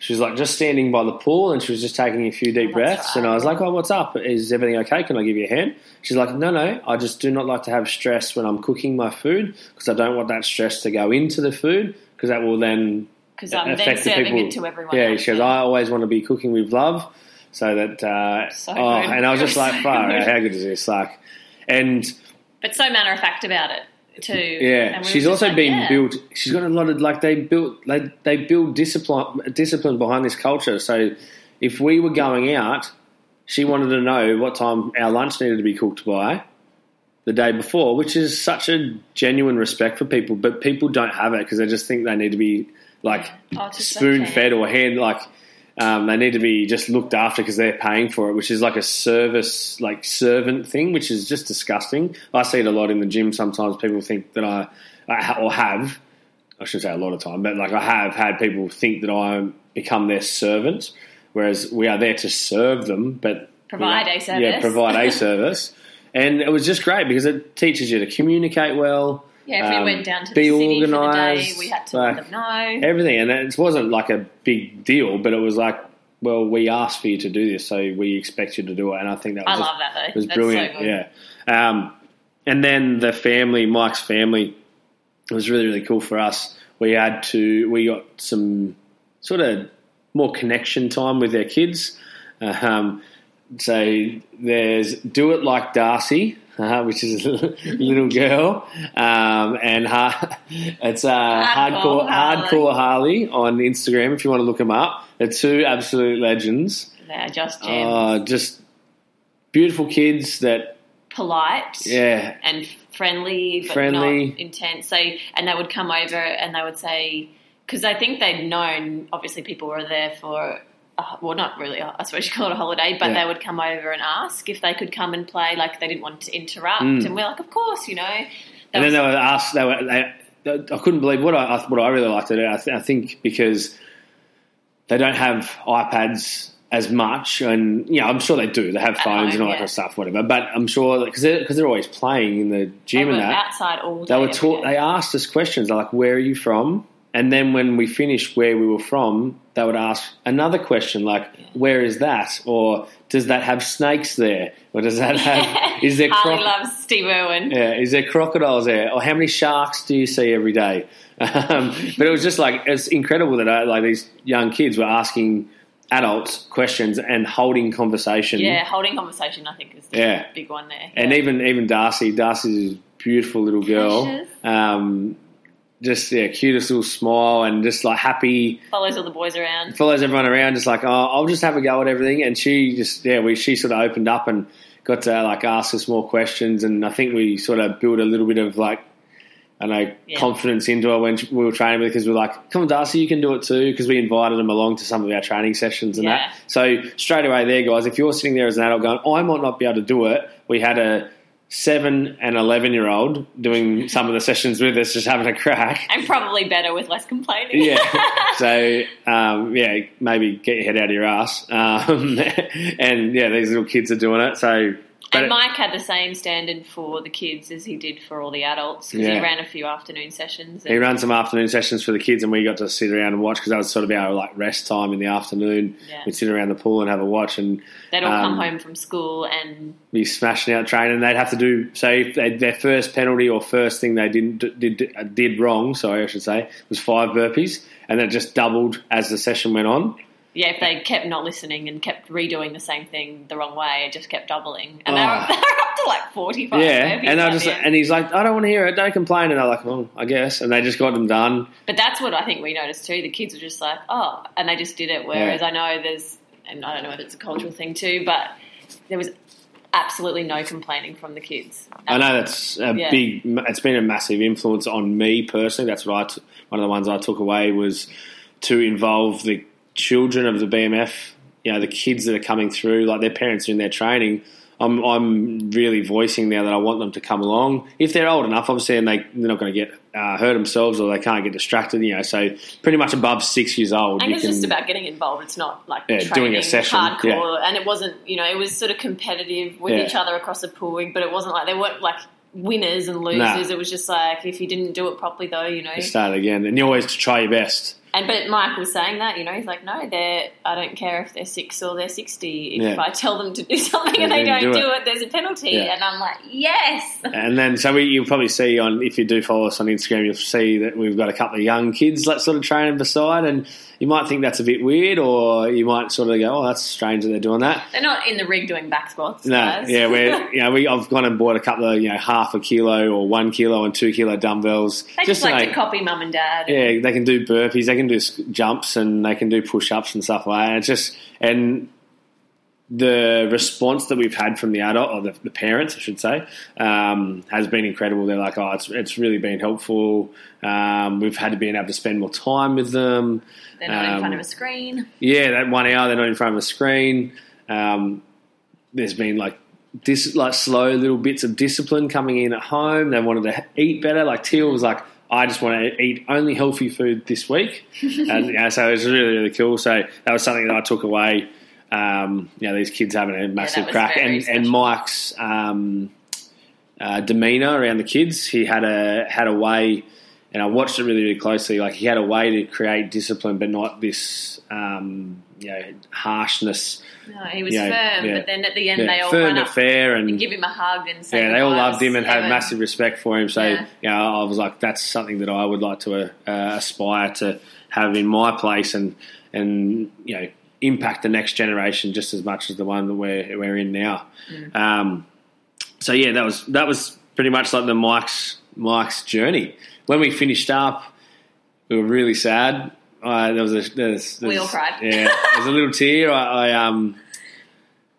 she was like just standing by the pool and she was just taking a few deep Oh, breaths and I was like, oh, what's up? Is everything okay? Can I give you a hand? She's like, no, no, I just do not like to have stress when I'm cooking my food because I don't want that stress to go into the food because that will then because I'm then affect the serving people. it to everyone Yeah, she goes, I always want to be cooking with love. So that, uh, So oh, good. and I was just like, far, how good is this? Like, and but so matter of fact about it too. yeah, she's also like, been yeah. built. She's got a lot of like they built they they build discipline discipline behind this culture. So if we were going out, she wanted to know what time our lunch needed to be cooked by the day before, which is such a genuine respect for people. But people don't have it because they just think they need to be like Oh, it's just so spoon fed or hand like. Um, they need to be just looked after because they're paying for it, which is like a service, like servant thing, which is just disgusting. I see it a lot in the gym. Sometimes people think that I, I ha- or have, I should say a lot of time, but like I have had people think that I become their servant, whereas we are there to serve them, but Provide a service. Yeah, provide a service, and it was just great because it teaches you to communicate well. Yeah, if um, we went down to be the city for the day, organised, we had to like, let them know. everything, and it wasn't like a big deal, but it was like, well, we asked for you to do this, so we expect you to do it, and I think that was I just- love that though. it was That's brilliant. so yeah, um, and then the family, Mike's family, it was really really cool for us. We had to, we got some sort of more connection time with their kids. Um, so there's do it like Darcy, uh, which is a little girl, um, and ha- it's uh, hardcore Hardcore Harley. hardcore Harley on Instagram if you want to look them up. They're two absolute legends. They're just gems. Uh, just beautiful kids that polite yeah and friendly, but Friendly. not intense. So, and they would come over and they would say, because I think they'd known, obviously, people were there for. Well, not really. I suppose you call it a holiday, but Yeah. they would come over and ask if they could come and play. Like they didn't want to interrupt, Mm. and we're like, of course, you know. That and then was- they were asked. They were. They, I couldn't believe what I what I really liked it. I, th- I think because they don't have iPads as much, and yeah, I'm sure they do. They have phones and home, all that yeah. kind of stuff, whatever. But I'm sure because they're, 'cause they're always playing in the gym and that. outside all day. They were taught. They asked us questions. They're like, "Where are you from?" And then when we finished where we were from, they would ask another question like, "Where is that?" Or does that have snakes there? Or does that have? is there Harley croc- loves Steve Irwin. yeah, is there crocodiles there? Or how many sharks do you see every day? Um, but it was just like it's incredible that uh, like these young kids were asking adults questions and holding conversation. Yeah, holding conversation, I think, is the Yeah. big one there. And Yeah. even even Darcy, Darcy's a beautiful little girl. Um, just yeah, cutest little smile and just like happy. follows all the boys around. Follows everyone around, just like oh, I'll just have a go at everything. And she just yeah, we she sort of opened up and got to like ask us more questions. And I think we sort of built a little bit of like I know Yeah. confidence into her when we were training because we were like, come on, Darcy, you can do it too. Because we invited them along to some of our training sessions and Yeah. that. So straight away there, guys, if you're sitting there as an adult going, I might not be able to do it, we had a seven and 11 year old doing some of the sessions with us, just having a crack. And probably better with less complaining. Yeah. So, um, yeah, maybe get your head out of your ass. Um, and yeah, these little kids are doing it. So, But and Mike had the same standard for the kids as he did for all the adults because Yeah. he ran a few afternoon sessions. He ran some afternoon sessions for the kids, and we got to sit around and watch because that was sort of our like rest time in the afternoon. Yeah. We'd sit around the pool and have a watch, and they'd all come um, home from school and be smashing out training. And they'd have to do so they, their first penalty or first thing they didn't did did wrong. Sorry, I should say was five burpees, and that just doubled as the session went on. Yeah, if they kept not listening and kept redoing the same thing the wrong way, it just kept doubling. And they, Oh. Ah. were, they up to like 45 yeah, and I just and he's like, I don't want to hear it. Don't complain. And I'm like, well, I guess. And they just got them done. But that's what I think we noticed too. The kids were just like, oh, and they just did it. Whereas Yeah. I know there's, and I don't know if it's a cultural thing too, but there was absolutely no complaining from the kids. I know that's a Yeah. big. It's been a massive influence on me personally. That's what I. T- one of the ones I took away was to involve the children of the BMF. You know, the kids that are coming through, like their parents are in their training. I'm, I'm really voicing now that I want them to come along if they're old enough, obviously, and they they're not going to get uh, hurt themselves or they can't get distracted. You know, so pretty much above six years old, And it's can. just about getting involved. It's not like Yeah, training, doing a session, hardcore, yeah. and it wasn't. You know, it was sort of competitive with Yeah. each other across the pool, wing, but it wasn't like they weren't like winners and losers. Nah. It was just like if you didn't do it properly, though, you know. you Start again, and you always to try your best. And but Mike was saying that, you know, he's like, no, they're. I don't care if they're six or they're sixty. If Yeah. I tell them to do something and they don't do do it. it. there's a penalty. Yeah. And I'm like, yes. And then, so we, you'll probably see on if you do follow us on Instagram, you'll see that we've got a couple of young kids that sort of training beside, and you might think that's a bit weird, or you might sort of go, "Oh, that's strange that they're doing that." They're not in the rig doing back squats. No, guys. yeah, we're you know we I've gone and bought a couple of you know half a kilo or one kilo and two kilo dumbbells. they just, like to to copy mum and dad. yeah, they can do burpees, they can do jumps, and they can do push ups and stuff like that. And it's just and the response that we've had from the adult or the, the parents, I should say, um, has been incredible. They're like, "Oh, it's it's really been helpful." Um, we've had to be able to spend more time with them. They're not in Um, front of a screen. Yeah, that one hour they're not in front of a screen. Um, there's been like this, like slow little bits of discipline coming in at home. They wanted to eat better. Like Teal was like, I just want to eat only healthy food this week, and yeah, so it was really really cool. So that was something that I took away. Um, you know, these kids having a massive was crack, and and. Mike's um, uh, demeanor around the kids. He had a had a way, and I watched it really really closely. Like he had a way to create discipline, but not this um, you know harshness. No, he was yeah, firm, yeah. but then at the end they all firm run up fair, and and give him a hug and say yeah, they all loved him and had massive respect for him. So Yeah. you know, I was like, that's something that I would like to uh, aspire to have in my place, and and you know impact the next generation just as much as the one that we're we're in now. Mm. Um, so yeah, that was that was pretty much like the Mike's Mike's journey. When we finished up, we were really sad. Uh, there was a there's, there's, We all cried. Yeah, there's a little tear. I, I um.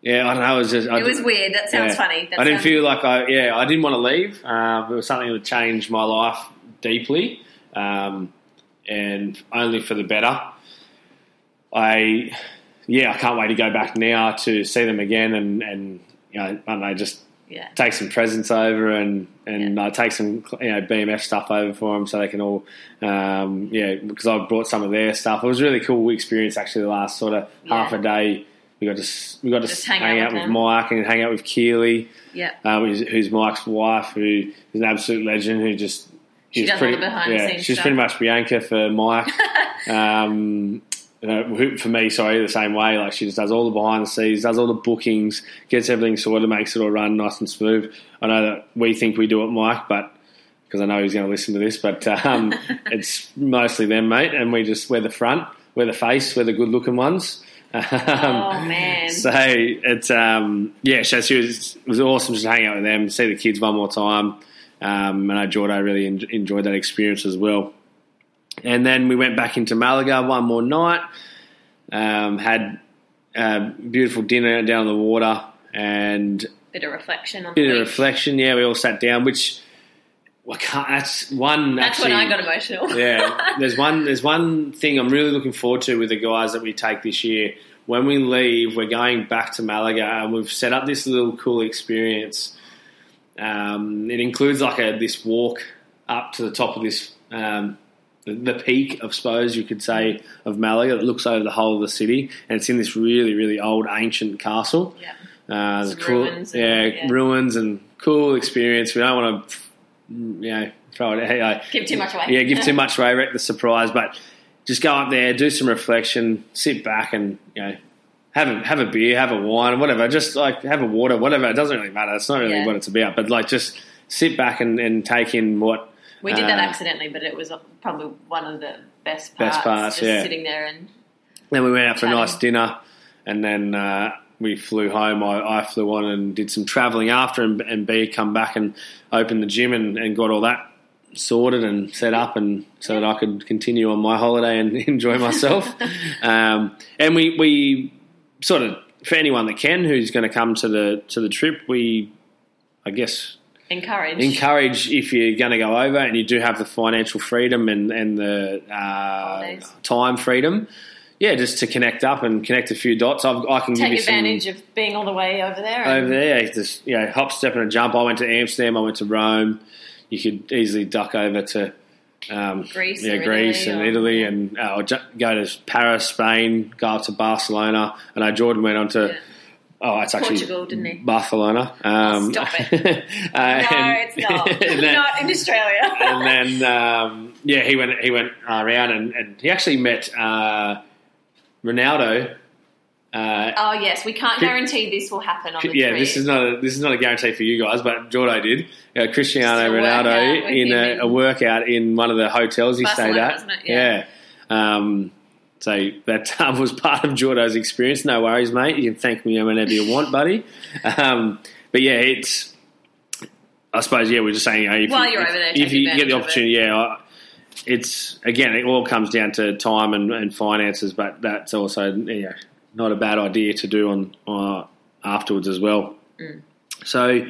Yeah, I don't know. It was just. I, It was weird. That sounds yeah. funny. That I didn't sounds- feel like I, yeah, I didn't want to leave. Uh, it was something that changed my life deeply, um, and only for the better. I, yeah, I can't wait to go back now to see them again, and and you know, I don't know, just Yeah. take some presents over and and uh, take some you know BMF stuff over for them so they can all um, yeah because I brought some of their stuff. It was a really cool experience actually. The last sort of half a day we got to we got to Just s- hang hang, out with with. Mike and hang out with Keely, Yeah. um, who's, who's Mike's wife, who is an absolute legend. Who just She does all pretty, the behind the yeah, she's stuff. pretty much Bianca for Mike. um, you know, for me, sorry, the same way. Like she just does all the behind the scenes, does all the bookings, gets everything sorted, makes it all run nice and smooth. I know that we think we do it, Mike, but because I know he's going to listen to this, but um, it's mostly them, mate, and we just we're the front, we're the face, we're the good looking ones. Um, Oh man. so it's um, yeah, so she was, it was awesome just to hang out with them, see the kids one more time, um, and I Jordo really en- enjoyed that experience as well. And then we went back into Malaga one more night, um, had a beautiful dinner down on the water, and Bit of reflection on bit the of reflection. Yeah, we all sat down, which well, can't, that's one. That's actually, when I got emotional. yeah, there's one. There's one thing I'm really looking forward to with the guys that we take this year. When we leave, we're going back to Malaga, and we've set up this little cool experience. Um, it includes like a this walk up to the top of this um, the, the peak, I suppose you could say, of Malaga that looks over the whole of the city, and it's in this really really old ancient castle. yeah. Uh, the cool, ruins and- yeah, yeah. ruins and cool experience. We don't want to, you know, throw it. Like, Give too much away. yeah, give too much away, wreck the surprise. But just go up there, do some reflection, sit back, and you know, have a have a beer, have a wine, whatever. Just like have a water, whatever. It doesn't really matter. It's not really Yeah. what it's about. But like, just sit back and, and take in what. We did that uh, accidentally, but it was probably one of the best parts. Best parts, just yeah. sitting there and Then we went out for a nice dinner, and then uh, we flew home. I, I flew on and did some travelling after, and, and B come back and opened the gym and, and got all that sorted and set up, and so that I could continue on my holiday and enjoy myself. um, and we we sort of for anyone that can who's going to come to the to the trip, we I guess encourage. encourage if you're going to go over and you do have the financial freedom and, and the uh, time freedom, yeah, just to connect up and connect a few dots. I've, I can give Take you some advantage of being all the way over there. over there. Just you know, hop, step, and a jump. I went to Amsterdam. I went to Rome. You could easily duck over to. Um, Greece yeah, Greece Italy and or- Italy, and uh, go to Paris, Spain, go up to Barcelona. I know Jordan went on to, Yeah. Oh, it's actually Portugal, didn't he? Barcelona. Um, Stop it. No, it's not. not in Australia. and then um, yeah, he went he went uh, around and, and he actually met uh, Ronaldo. Uh, oh yes, we can't guarantee this will happen on the yeah, this is not a this is not a guarantee for you guys, but Jordo did. Uh, Cristiano Ronaldo in a, a workout in one of the hotels he Barcelona, stayed at. Yeah. Yeah. Um, so that um, was part of Jordo's experience. No worries, mate. You can thank me whenever you want, buddy. Um, but yeah, it's. I suppose yeah, we're just saying. You know, if While you, if, over there, if you get the it. opportunity, yeah, I, it's again, it all comes down to time and, and finances, but that's also not a bad idea to do on uh, afterwards as well. Mm. So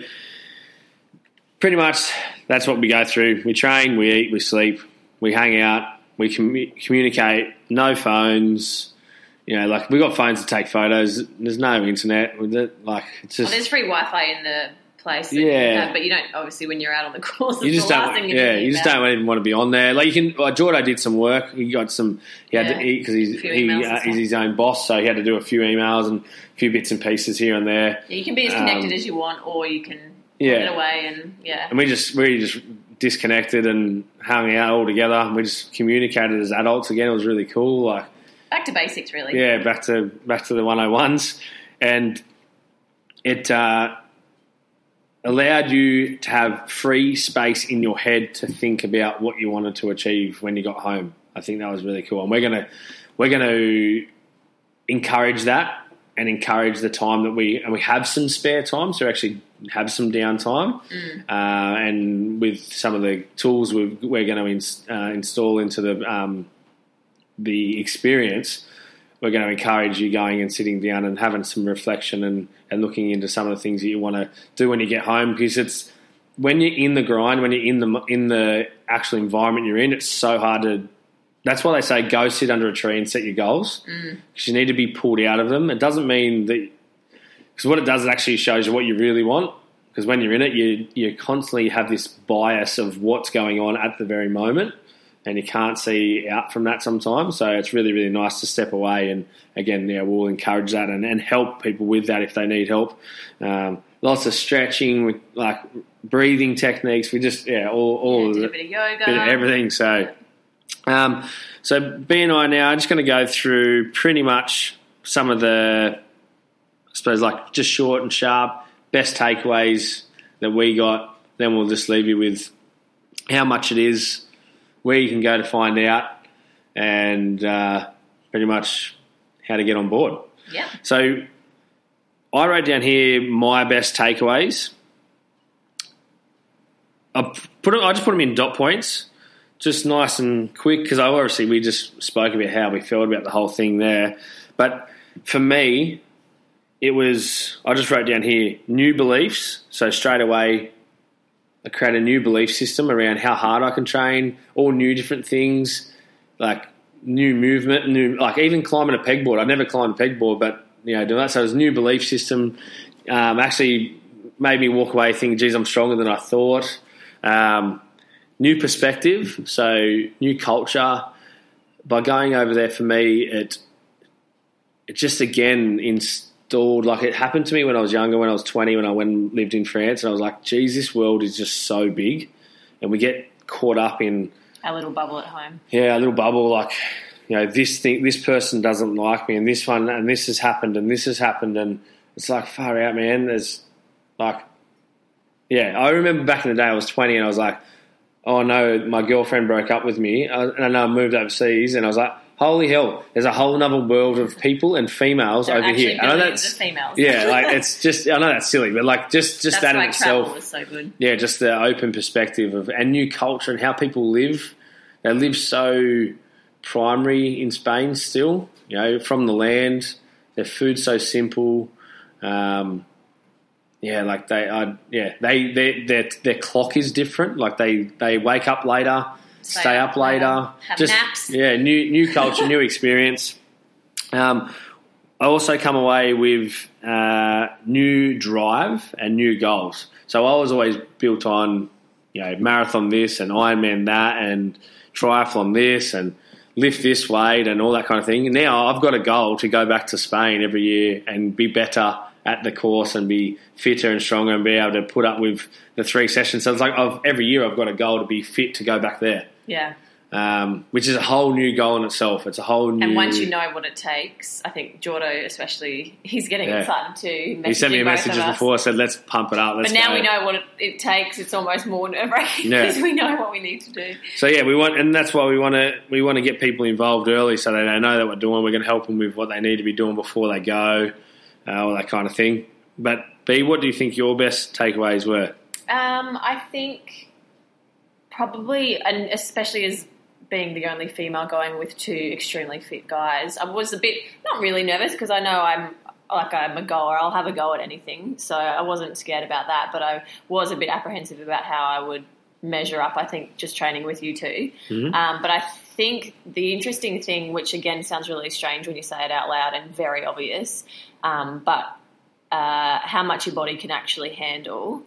pretty much that's what we go through. We train, we eat, we sleep, we hang out, we commu- communicate. No phones. You know, like we got phones to take photos. There's no internet. with it. Like it's Well, just there's free Wi-Fi in the place. that Yeah. you have, but you don't obviously when you're out on the course. you just don't. Yeah, you just about. don't even want to be on there. Like you can. Like Jordo did some work. He got some. He had Yeah. to eat because he's he, uh, he's his own boss, so he had to do a few emails and a few bits and pieces here and there. Yeah, you can be as connected Um, as you want, or you can Yeah. get away and yeah. and we just we just disconnected and hung out all together. We just communicated as adults again. It was really cool. Like Back to basics, really. yeah, back to back to the one hundred ones, and it uh, allowed you to have free space in your head to think about what you wanted to achieve when you got home. I think that was really cool, and we're gonna we're gonna encourage that and encourage the time that we and we have some spare time, so actually have some downtime, uh, and with some of the tools we've, we're going to ins- uh, install into the um, the experience, we're going to encourage you going and sitting down and having some reflection and, and looking into some of the things that you want to do when you get home because it's when you're in the grind, when you're in the in the actual environment you're in, it's so hard to. That's why they say go sit under a tree and set your goals because you need to be pulled out of them. It doesn't mean that because what it does, it actually shows you what you really want. Because when you're in it, you you constantly have this bias of what's going on at the very moment, and you can't see out from that sometimes. So it's really really nice to step away, and again, yeah, we'll encourage that and, and help people with that if they need help. Um, lots of stretching, with like breathing techniques. We just yeah, all all Yeah, of a bit of yoga. bit of everything. So, um, so B and I now are just going to go through pretty much some of the, I suppose, like just short and sharp best takeaways that we got. Then we'll just leave you with how much it is, where you can go to find out, and uh, pretty much how to get on board. Yeah. So I wrote down here my best takeaways. I put them, I just put them in dot points, just nice and quick because obviously we just spoke about how we felt about the whole thing there. But for me, it was I just wrote down here new beliefs. So straight away, I create a new belief system around how hard I can train, all new different things, like new movement, new like even climbing a pegboard. I've never climbed a pegboard, but you know doing that. So it was a new belief system. Um, actually made me walk away thinking, "Geez, I'm stronger than I thought." Um, new perspective, so new culture. By going over there, for me, it it just again dulled. Like it happened to me when I was younger, when I was 20, when I went and lived in France, and I was like, geez, this world is just so big. And we get caught up in, A little bubble at home. yeah, a little bubble, like, you know, this thing, this person doesn't like me, and this one, and this has happened, and this has happened, and it's like, far out, man. There's like, yeah, I remember back in the day, I was 20, and I was like, oh no, my girlfriend broke up with me, and I know I moved overseas, and I was like, holy hell, there's a whole other world of people and females There are over here. I know that's females. yeah, like it's just I know that's silly, but like just just That's that in itself, was so good. yeah, just the open perspective of and new culture and how people live. They live so primary in Spain still, you know, from the land. Their food's so simple. Um, yeah, like they, yeah, they their, their their clock is different. Like they they wake up later, stay, up, later, have just naps. yeah, new new culture, new experience. Um, I also come away with uh, new drive and new goals. So I was always built on, you know, marathon this and Ironman that and triathlon this and lift this weight and all that kind of thing. Now I've got a goal to go back to Spain every year and be better at the course and be fitter and stronger and be able to put up with the three sessions. So it's like I've, every year I've got a goal to be fit to go back there, Yeah. um, which is a whole new goal in itself. It's a whole new. And once you know what it takes, I think Jordo especially, he's getting Yeah. excited too. He sent me a message before. Said, "Let's pump it up." Let's But now go." we know what it, it takes. It's almost more nerve wracking Yeah. because we know what we need to do. So yeah, we want, and that's why we want to we want to get people involved early, so they know that we're doing. We're going to help them with what they need to be doing before they go, uh, all that kind of thing. But B, what do you think your best takeaways were? Um, I think probably, and especially as being the only female going with two extremely fit guys, I was a bit not really nervous because I know I'm like I'm a goer. I'll have a go at anything, so I wasn't scared about that. But I was a bit apprehensive about how I would measure up. I think just training with you 2 Mhm. um, but I think the interesting thing, which again sounds really strange when you say it out loud and very obvious, um, but uh, how much your body can actually handle.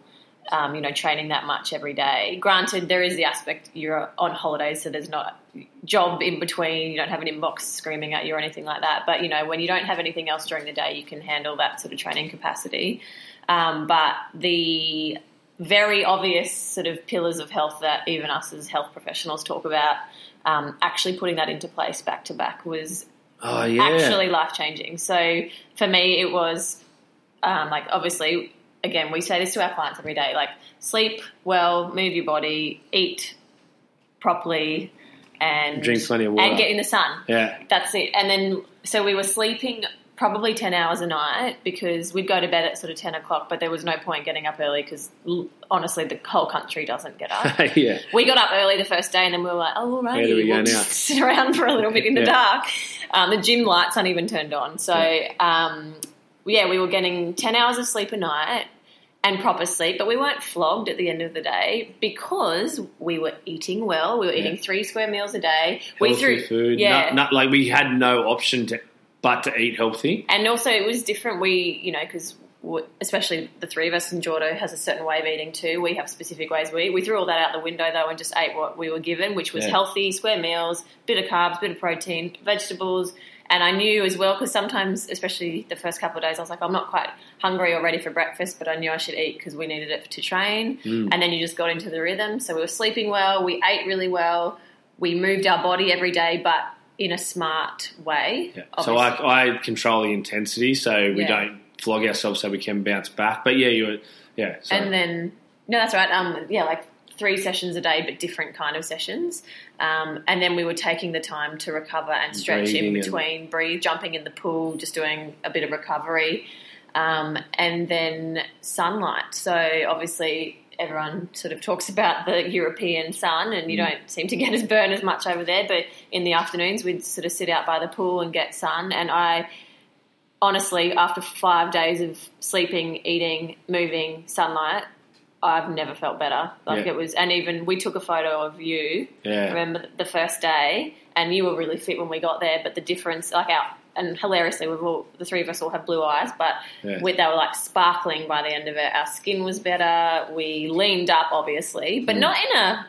Um, you know, training that much every day. Granted, there is the aspect you're on holidays, so there's not job in between. You don't have an inbox screaming at you or anything like that. But you know, when you don't have anything else during the day, you can handle that sort of training capacity. Um, but the very obvious sort of pillars of health that even us as health professionals talk about, um, actually putting that into place back to back was Oh yeah, actually life changing. So for me, it was um, like obviously, again, we say this to our clients every day: like sleep well, move your body, eat properly, and Drink plenty of water. and get in the sun. yeah, That's it. And then so we were sleeping probably ten hours a night because we'd go to bed at sort of ten o'clock, but there was no point getting up early because honestly, the whole country doesn't get up. yeah. We got up early the first day, and then we were like, "Oh, all right, Where do we go we'll now?" just sit around for a little bit in the Yeah. dark." Um, the gym lights aren't even turned on, so um, yeah, we were getting ten hours of sleep a night and proper sleep, but we weren't flogged at the end of the day because we were eating well. We were eating Yeah. three square meals a day. we threw food. yeah, Not, not like we had no option to but to eat healthy. and also it was different. We, you know, because especially the three of us and Jordo has a certain way of eating too. We have specific ways we eat. We threw all that out the window though and just ate what we were given, which was Yeah. healthy, square meals, bit of carbs, bit of protein, vegetables. And I knew as well because sometimes, especially the first couple of days, I was like, I'm not quite hungry or ready for breakfast, but I knew I should eat because we needed it to train. Mm. And then you just got into the rhythm. So we were sleeping well, we ate really well, we moved our body every day, but in a smart way. Yeah. So. I, I control the intensity so we Yeah. don't flog ourselves so we can bounce back. But yeah, you were yeah. So. And then no, that's right. Um, yeah, like three sessions a day, but different kind of sessions. Um, and then we were taking the time to recover and stretch Breathing in and- between, breathe, jumping in the pool, just doing a bit of recovery, um, and then sunlight. So obviously. Everyone sort of talks about the European sun, and you Mm. don't seem to get as burn as much over there. But in the afternoons, we'd sort of sit out by the pool and get sun. And I honestly, after five days of sleeping, eating, moving, sunlight, I've never felt better. Like Yeah. it was, and even we took a photo of you. yeah. Remember the first day, and you were really fit when we got there. But the difference, like our, and hilariously, we've all the three of us all have blue eyes, but Yeah. we, they were like sparkling by the end of it. Our skin was better. We leaned up, obviously, but Mm. not in a.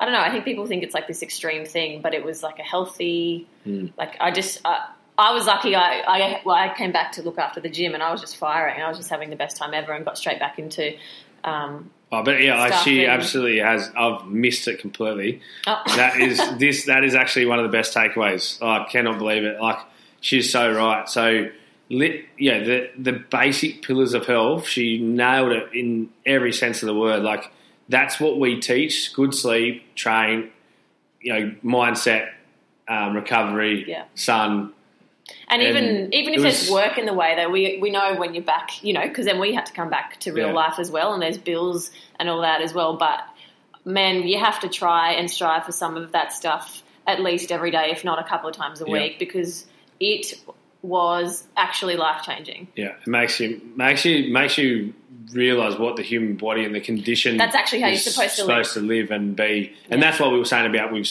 I don't know. I think people think it's like this extreme thing, but it was like a healthy. Mm. Like I just, uh, I was lucky. I, I well, I came back to look after the gym, and I was just firing. I was just having the best time ever, and got straight back into. Um, Oh, but yeah, like Stuff she and- absolutely has. I've missed it completely. oh. That is this. That is actually one of the best takeaways. Oh, I cannot believe it. Like she's so right. So, yeah, the the basic pillars of health. She nailed it in every sense of the word. Like that's what we teach: good sleep, train, you know, mindset, um, recovery, Yeah. sun. And, even And even it if there's work in the way, though, we we know when you're back, you know, because then we had to come back to real Yeah. life as well, and there's bills and all that as well. But man, you have to try and strive for some of that stuff at least every day, if not a couple of times a Yeah. week, because it was actually life changing. Yeah, it makes you makes you makes you realize what the human body and the condition. That's actually how you're supposed to live. to live and be, and Yeah. that's what we were saying about with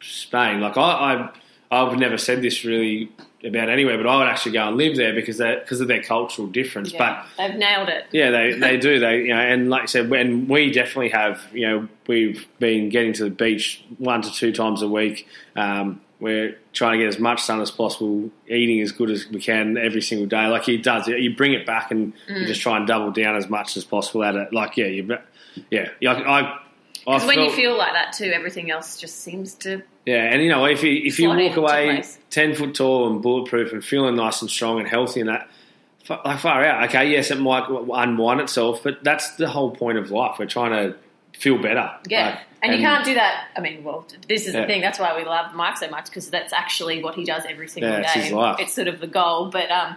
Spain. Like I, I, I've never said this really about anywhere, but I would actually go and live there because because of their cultural difference. Yeah, they've nailed it. Yeah, they they do. They you know, and like I said, when we definitely have, you know, we've been getting to the beach one to two times a week. Um, we're trying to get as much sun as possible, eating as good as we can every single day. Like he does, you bring it back and Mm. you just try and double down as much as possible at it. Like yeah, you, yeah, yeah. I, I, when you feel like that too, everything else just seems to. yeah, and you know, if you if you walk away place. ten foot tall and bulletproof and feeling nice and strong and healthy and that, like far out. Okay, yes, it might unwind itself, but that's the whole point of life. We're trying to feel better. Yeah, Like, and, you can't do that. I mean, well, this is Yeah. the thing. That's why we love Mike so much because that's actually what he does every single Yeah, day. It's sort of the goal, but um,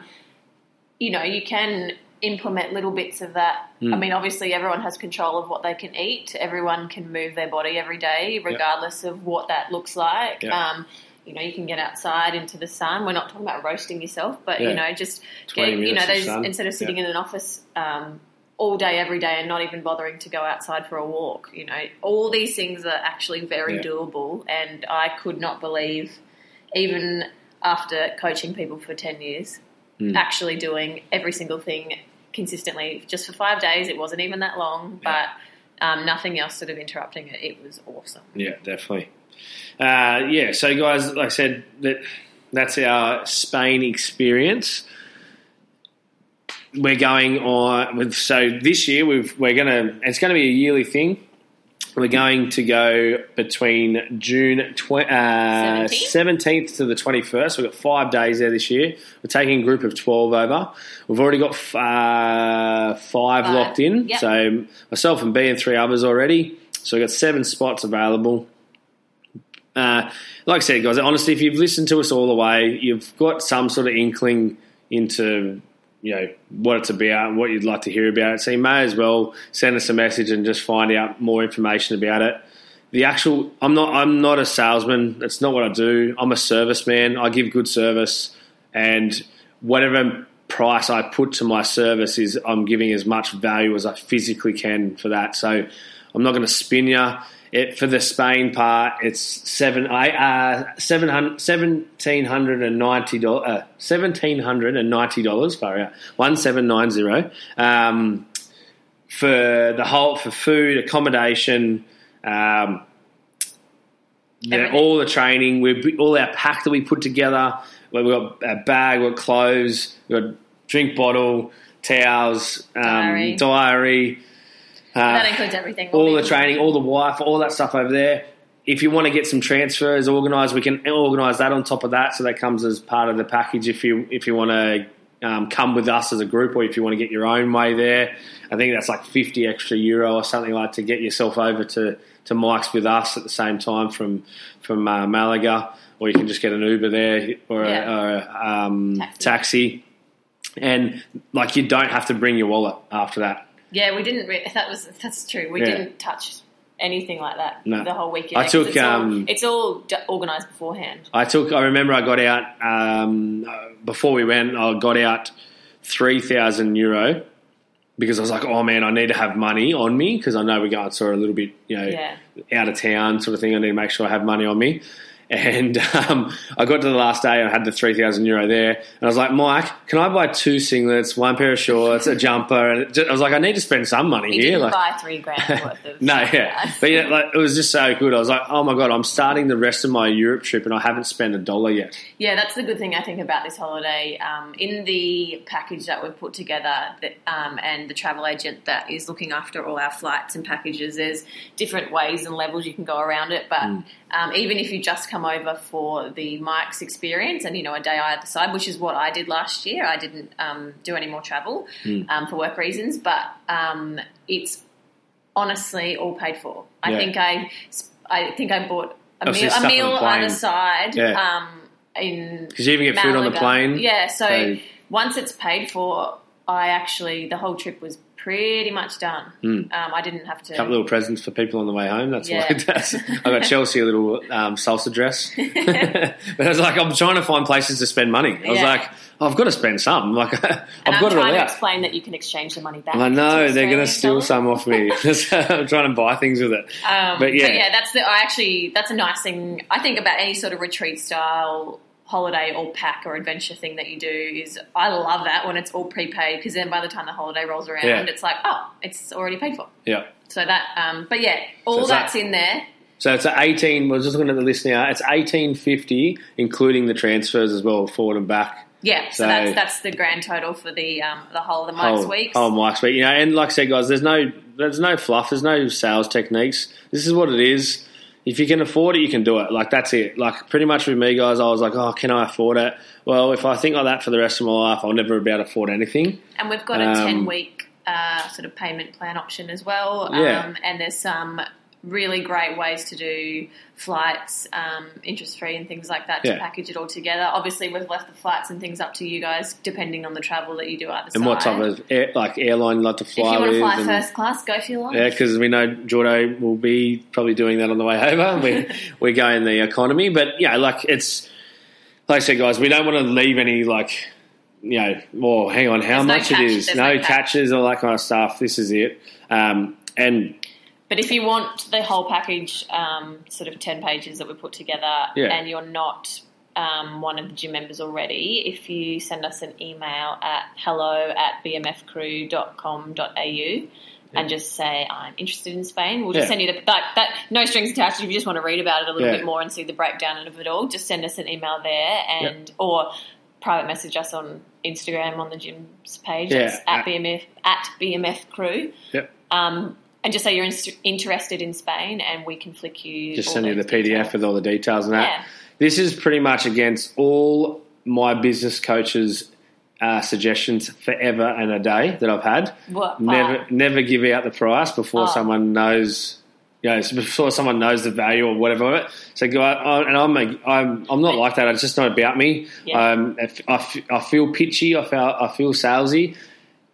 you know, you can implement little bits of that. Hmm. I mean, obviously, everyone has control of what they can eat. Everyone can move their body every day, regardless of what that looks like. Um, you know, you can get outside into the sun. We're not talking about roasting yourself, but Yeah. you know, just get, you know, those instead of sitting in an office um, all day, every day, and not even bothering to go outside for a walk. You know, all these things are actually very Yeah. doable, and I could not believe, even after coaching people for ten years, Mm. actually doing every single thing consistently just for five days. It wasn't even that long, but um, nothing else sort of interrupting it. It was awesome. Yeah, definitely. Uh, yeah, so guys, like I said, that that's our Spain experience. We're going on with so this year we've we're gonna it's going to be a yearly thing. We're going to go between June uh, 17th to the 21st. We've got five days there this year. We're taking a group of 12 over. We've already got f- uh, five Five. locked in. Yep. So myself and B and three others already. So we've got seven spots available. Uh, like I said, guys, honestly, if you've listened to us all the way, you've got some sort of inkling into you know what it's about what you'd like to hear about it. So you may as well send us a message and just find out more information about it. The actual, I'm not, I'm not a salesman. That's not what I do. I'm a serviceman. I give good service, and whatever price I put to my service is I'm giving as much value as I physically can for that. So I'm not going to spin you. It, for the Spain part, it's seven, uh, seven hundred, seventeen hundred and ninety dollars, uh, seventeen hundred and ninety dollars. Far out, one seven nine zero. Um, for the whole, for food, accommodation, um, the, Everything. all the training, we all our pack that we put together. Where we've got a bag, we've got clothes, we've got drink bottle, towels, um, Diary. diary that includes everything. all the training, all the Wi-Fi, all that stuff over there. If you want to get some transfers organised, we can organise that on top of that, so that comes as part of the package. If you if you want to um, come with us as a group, or if you want to get your own way there, I think that's like fifty extra euro or something like to get yourself over to, to Mike's with us at the same time from from uh, Malaga, or you can just get an Uber there or, Yeah. a, or um, Taxi. taxi, and like you don't have to bring your wallet after that. Yeah, we didn't. Re- that was that's true. We Yeah. didn't touch anything like that No. the whole weekend. I took, It's all, um, it's all d- organised beforehand. I took. I remember I got out um, uh, before we went. I got out three thousand euro because I was like, "Oh man, I need to have money on me because I know we're going sort of a little bit, you know, Yeah. out of town sort of thing. I need to make sure I have money on me." And um, I got to the last day and I had the 3,000 euro there. And I was like, Mike, can I buy two singlets, one pair of shorts, a jumper? And just, I was like, I need to spend some money You here. Like, buy three grand worth of no, yeah. But yeah, like, it was just so good. I was like, oh my God, I'm starting the rest of my Europe trip and I haven't spent a dollar yet. Yeah, that's the good thing I think about this holiday. Um, in the package that we've put together, that, um, and the travel agent that is looking after all our flights and packages, there's different ways and levels you can go around it. But Mm. Um, even if you just come over for the Mike's experience and you know a day either side, which is what I did last year, I didn't um, do any more travel Mm. um, for work reasons, but um, it's honestly all paid for. I Yeah. think I, I think I bought a meal, a on meal the on plane. the side. Yeah. Um, in Because you even get food on the plane. Yeah, so, So- once it's paid for, I actually the whole trip was pretty much done. Mm. Um, I didn't have to. A couple little presents for people on the way home. That's Yeah. what that's. I got Chelsea a little um, salsa dress, but I was like, I'm trying to find places to spend money. I was Yeah. like, oh, I've got to spend some. Like, I've I'm got it all trying to explain that you can exchange the money back. I know they're going to steal some off me. I'm trying to buy things with it. Um, But yeah. yeah, that's the. I actually that's a nice thing. I think about any sort of retreat style holiday or pack or adventure thing that you do is I love that when it's all prepaid because then by the time the holiday rolls around, Yeah. it's like oh, it's already paid for. Yeah. So that, um, but yeah, all it's that's like- in there. So it's 18. We're just looking at the list now. It's 1850, including the transfers as well, forward and back. Yeah, so, So- that's that's the grand total for the um, the whole of the Mike's whole, weeks. whole Mike's week. You know, and like I said, guys, there's no there's no fluff. There's no sales techniques. This is what it is. If you can afford it, you can do it. Like that's it. Like pretty much with me, guys, I was like, oh, can I afford it? Well, if I think like that for the rest of my life, I'll never be able to afford anything. And we've got a Um, 10 week uh, sort of payment plan option as well. Yeah. Um, and there's some really great ways to do flights, um, interest free, and things like that to Yeah. package it all together. Obviously, we've left the flights and things up to you guys, depending on the travel that you do either And what type of air, like airline you like to fly? If you want to fly and- first class, go for your life. Yeah, because we know Jordo will be probably doing that on the way over. We we go in the economy, but yeah, like it's like I said, guys, we don't want to leave any like you know. Well, hang on, how There's no much catch, it is? No, no catch. catches, all that kind of stuff. This is it. Um, and But if you want the whole package, um, sort of 10 pages that we put together, Yeah. and you're not um, one of the gym members already, if you send us an email at hello at bmfcrew.com.au and just say, I'm interested in Spain, we'll just Yeah. send you the, that, that, no strings attached. If you just want to read about it a little Yeah. bit more and see the breakdown of it all, just send us an email there and, or private message us on Instagram on the gym's page. Yeah. It's at BMF, at BMF Crew yep, um, and just say you're in- interested in Spain, and we can flick you. just send you the PDF details. with all the details and that. Yeah. This is pretty much against all my business coaches. Uh, suggestions forever and a day that I've had. What? Never, never give out the price before Oh. someone knows. You know, before someone knows the value or whatever of it. So, go out, and I'm, a, I'm, I'm not like that. It's just not about me. Yeah. Um, if- I, f- I feel pitchy. I feel, I feel salesy.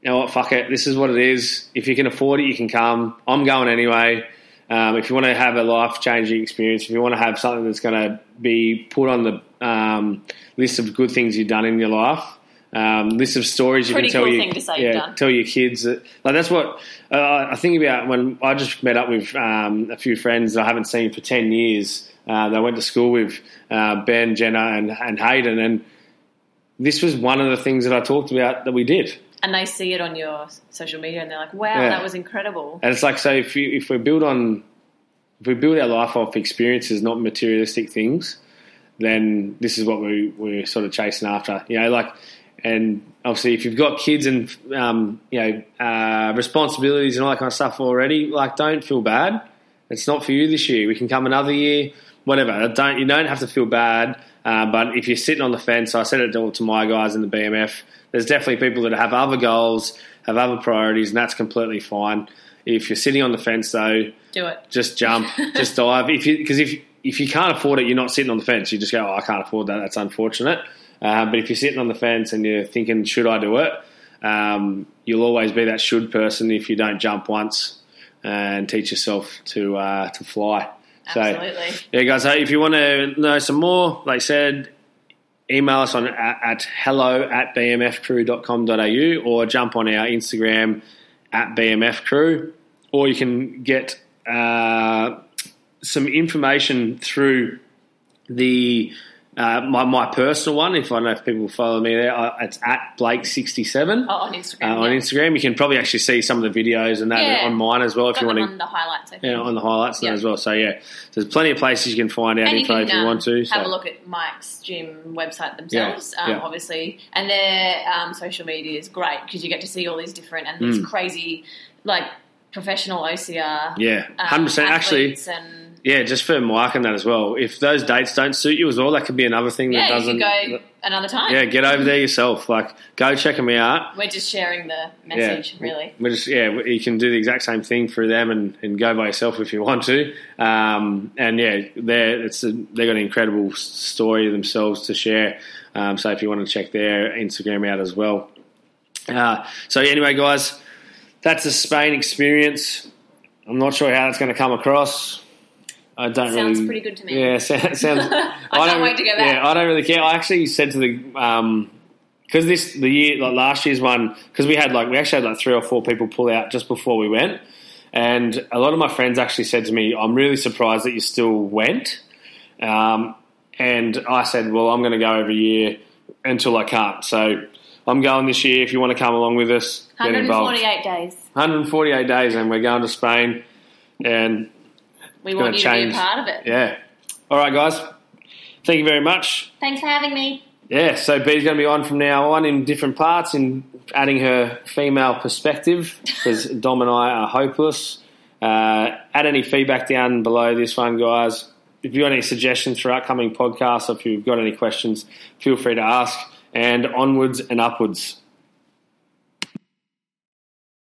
You know what? Fuck it. This is what it is. If you can afford it, you can come. I'm going anyway. Um, if you want to have a life changing experience, if you want to have something that's going to be put on the um, list of good things you've done in your life, um, list of stories you can tell cool you, thing to say yeah, done. tell your kids that like that's what uh, I think about when I just met up with um, a few friends that I haven't seen for ten years. Uh, I went to school with uh, Ben, Jenna, and, and Hayden, and this was one of the things that I talked about that we did. And they see it on your social media, and they're like, "Wow, Yeah. that was incredible." And it's like so if you if we build on if we build our life off experiences, not materialistic things, then this is what we we're sort of chasing after. You know, like and obviously if you've got kids and um, you know uh, responsibilities and all that kind of stuff already, like don't feel bad. It's not for you this year. We can come another year, whatever. Don't you don't have to feel bad. Uh, but if you're sitting on the fence, I said it all to my guys in the BMF. There's definitely people that have other goals, have other priorities, and that's completely fine. If you're sitting on the fence, though, Do it. just jump, just dive. If you because if if you can't afford it, you're not sitting on the fence. You just go, oh, I can't afford that. That's unfortunate. Uh, but if you're sitting on the fence and you're thinking, should I do it? Um, you'll always be that should person if you don't jump once and teach yourself to uh, to fly. So, Absolutely. yeah, guys. So if you want to know some more, like I said, email us on at, at hello at bmfcrew.com.au or jump on our Instagram at bmfcrew, or you can get uh, some information through the uh, my, my personal one, if I know if people follow me there, I, it's at Blake67 Oh, on Instagram. uh, on yeah. Instagram. You can probably actually see some of the videos and that Yeah. on mine as well if Got you want to. on the highlights. I think. Yeah, on the highlights as well. So yeah, there's plenty of places you can find out and you info can if you um, want to. have a look at Mike's gym website themselves, Yeah, um, yeah. obviously, and their um, social media is great because you get to see all these different and these Mm. crazy, like professional OCR, Yeah, um, hundred percent. Actually, and yeah, just for and that as well. If those dates don't suit you as well, that could be another thing that yeah, you doesn't. go another time. yeah, get over there yourself. Like, go check them out. We're just sharing the message, really. We're just yeah, you can do the exact same thing through them and, and go by yourself if you want to. Um, and yeah, they're it's a, they got an incredible story themselves to share. Um, so if you want to check their Instagram out as well. Uh, so anyway, guys, that's a Spain experience. I'm not sure how that's going to come across. I don't Sounds really. pretty good to me. Yeah, sounds. sounds I don't can't wait to go back. Yeah, I don't really care. I actually said to the um, because this the year like last year's one because we had like we actually had like three or four people pull out just before we went, and a lot of my friends actually said to me, "I'm really surprised that you still went." Um, and I said, "Well, I'm going to go every year until I can't." So I'm going this year. If you want to come along with us, get involved. 148 days. 148 days, and we're going to Spain, and We want you to be a part of it. yeah. All right, guys. Thank you very much. Thanks for having me. Yeah, so Bee's going to be on from now on in different parts in adding her female perspective because Dom and I are hopeless. Uh, add any feedback down below this one, guys. If you've got any suggestions for upcoming podcasts or if you've got any questions, feel free to ask. And onwards and upwards.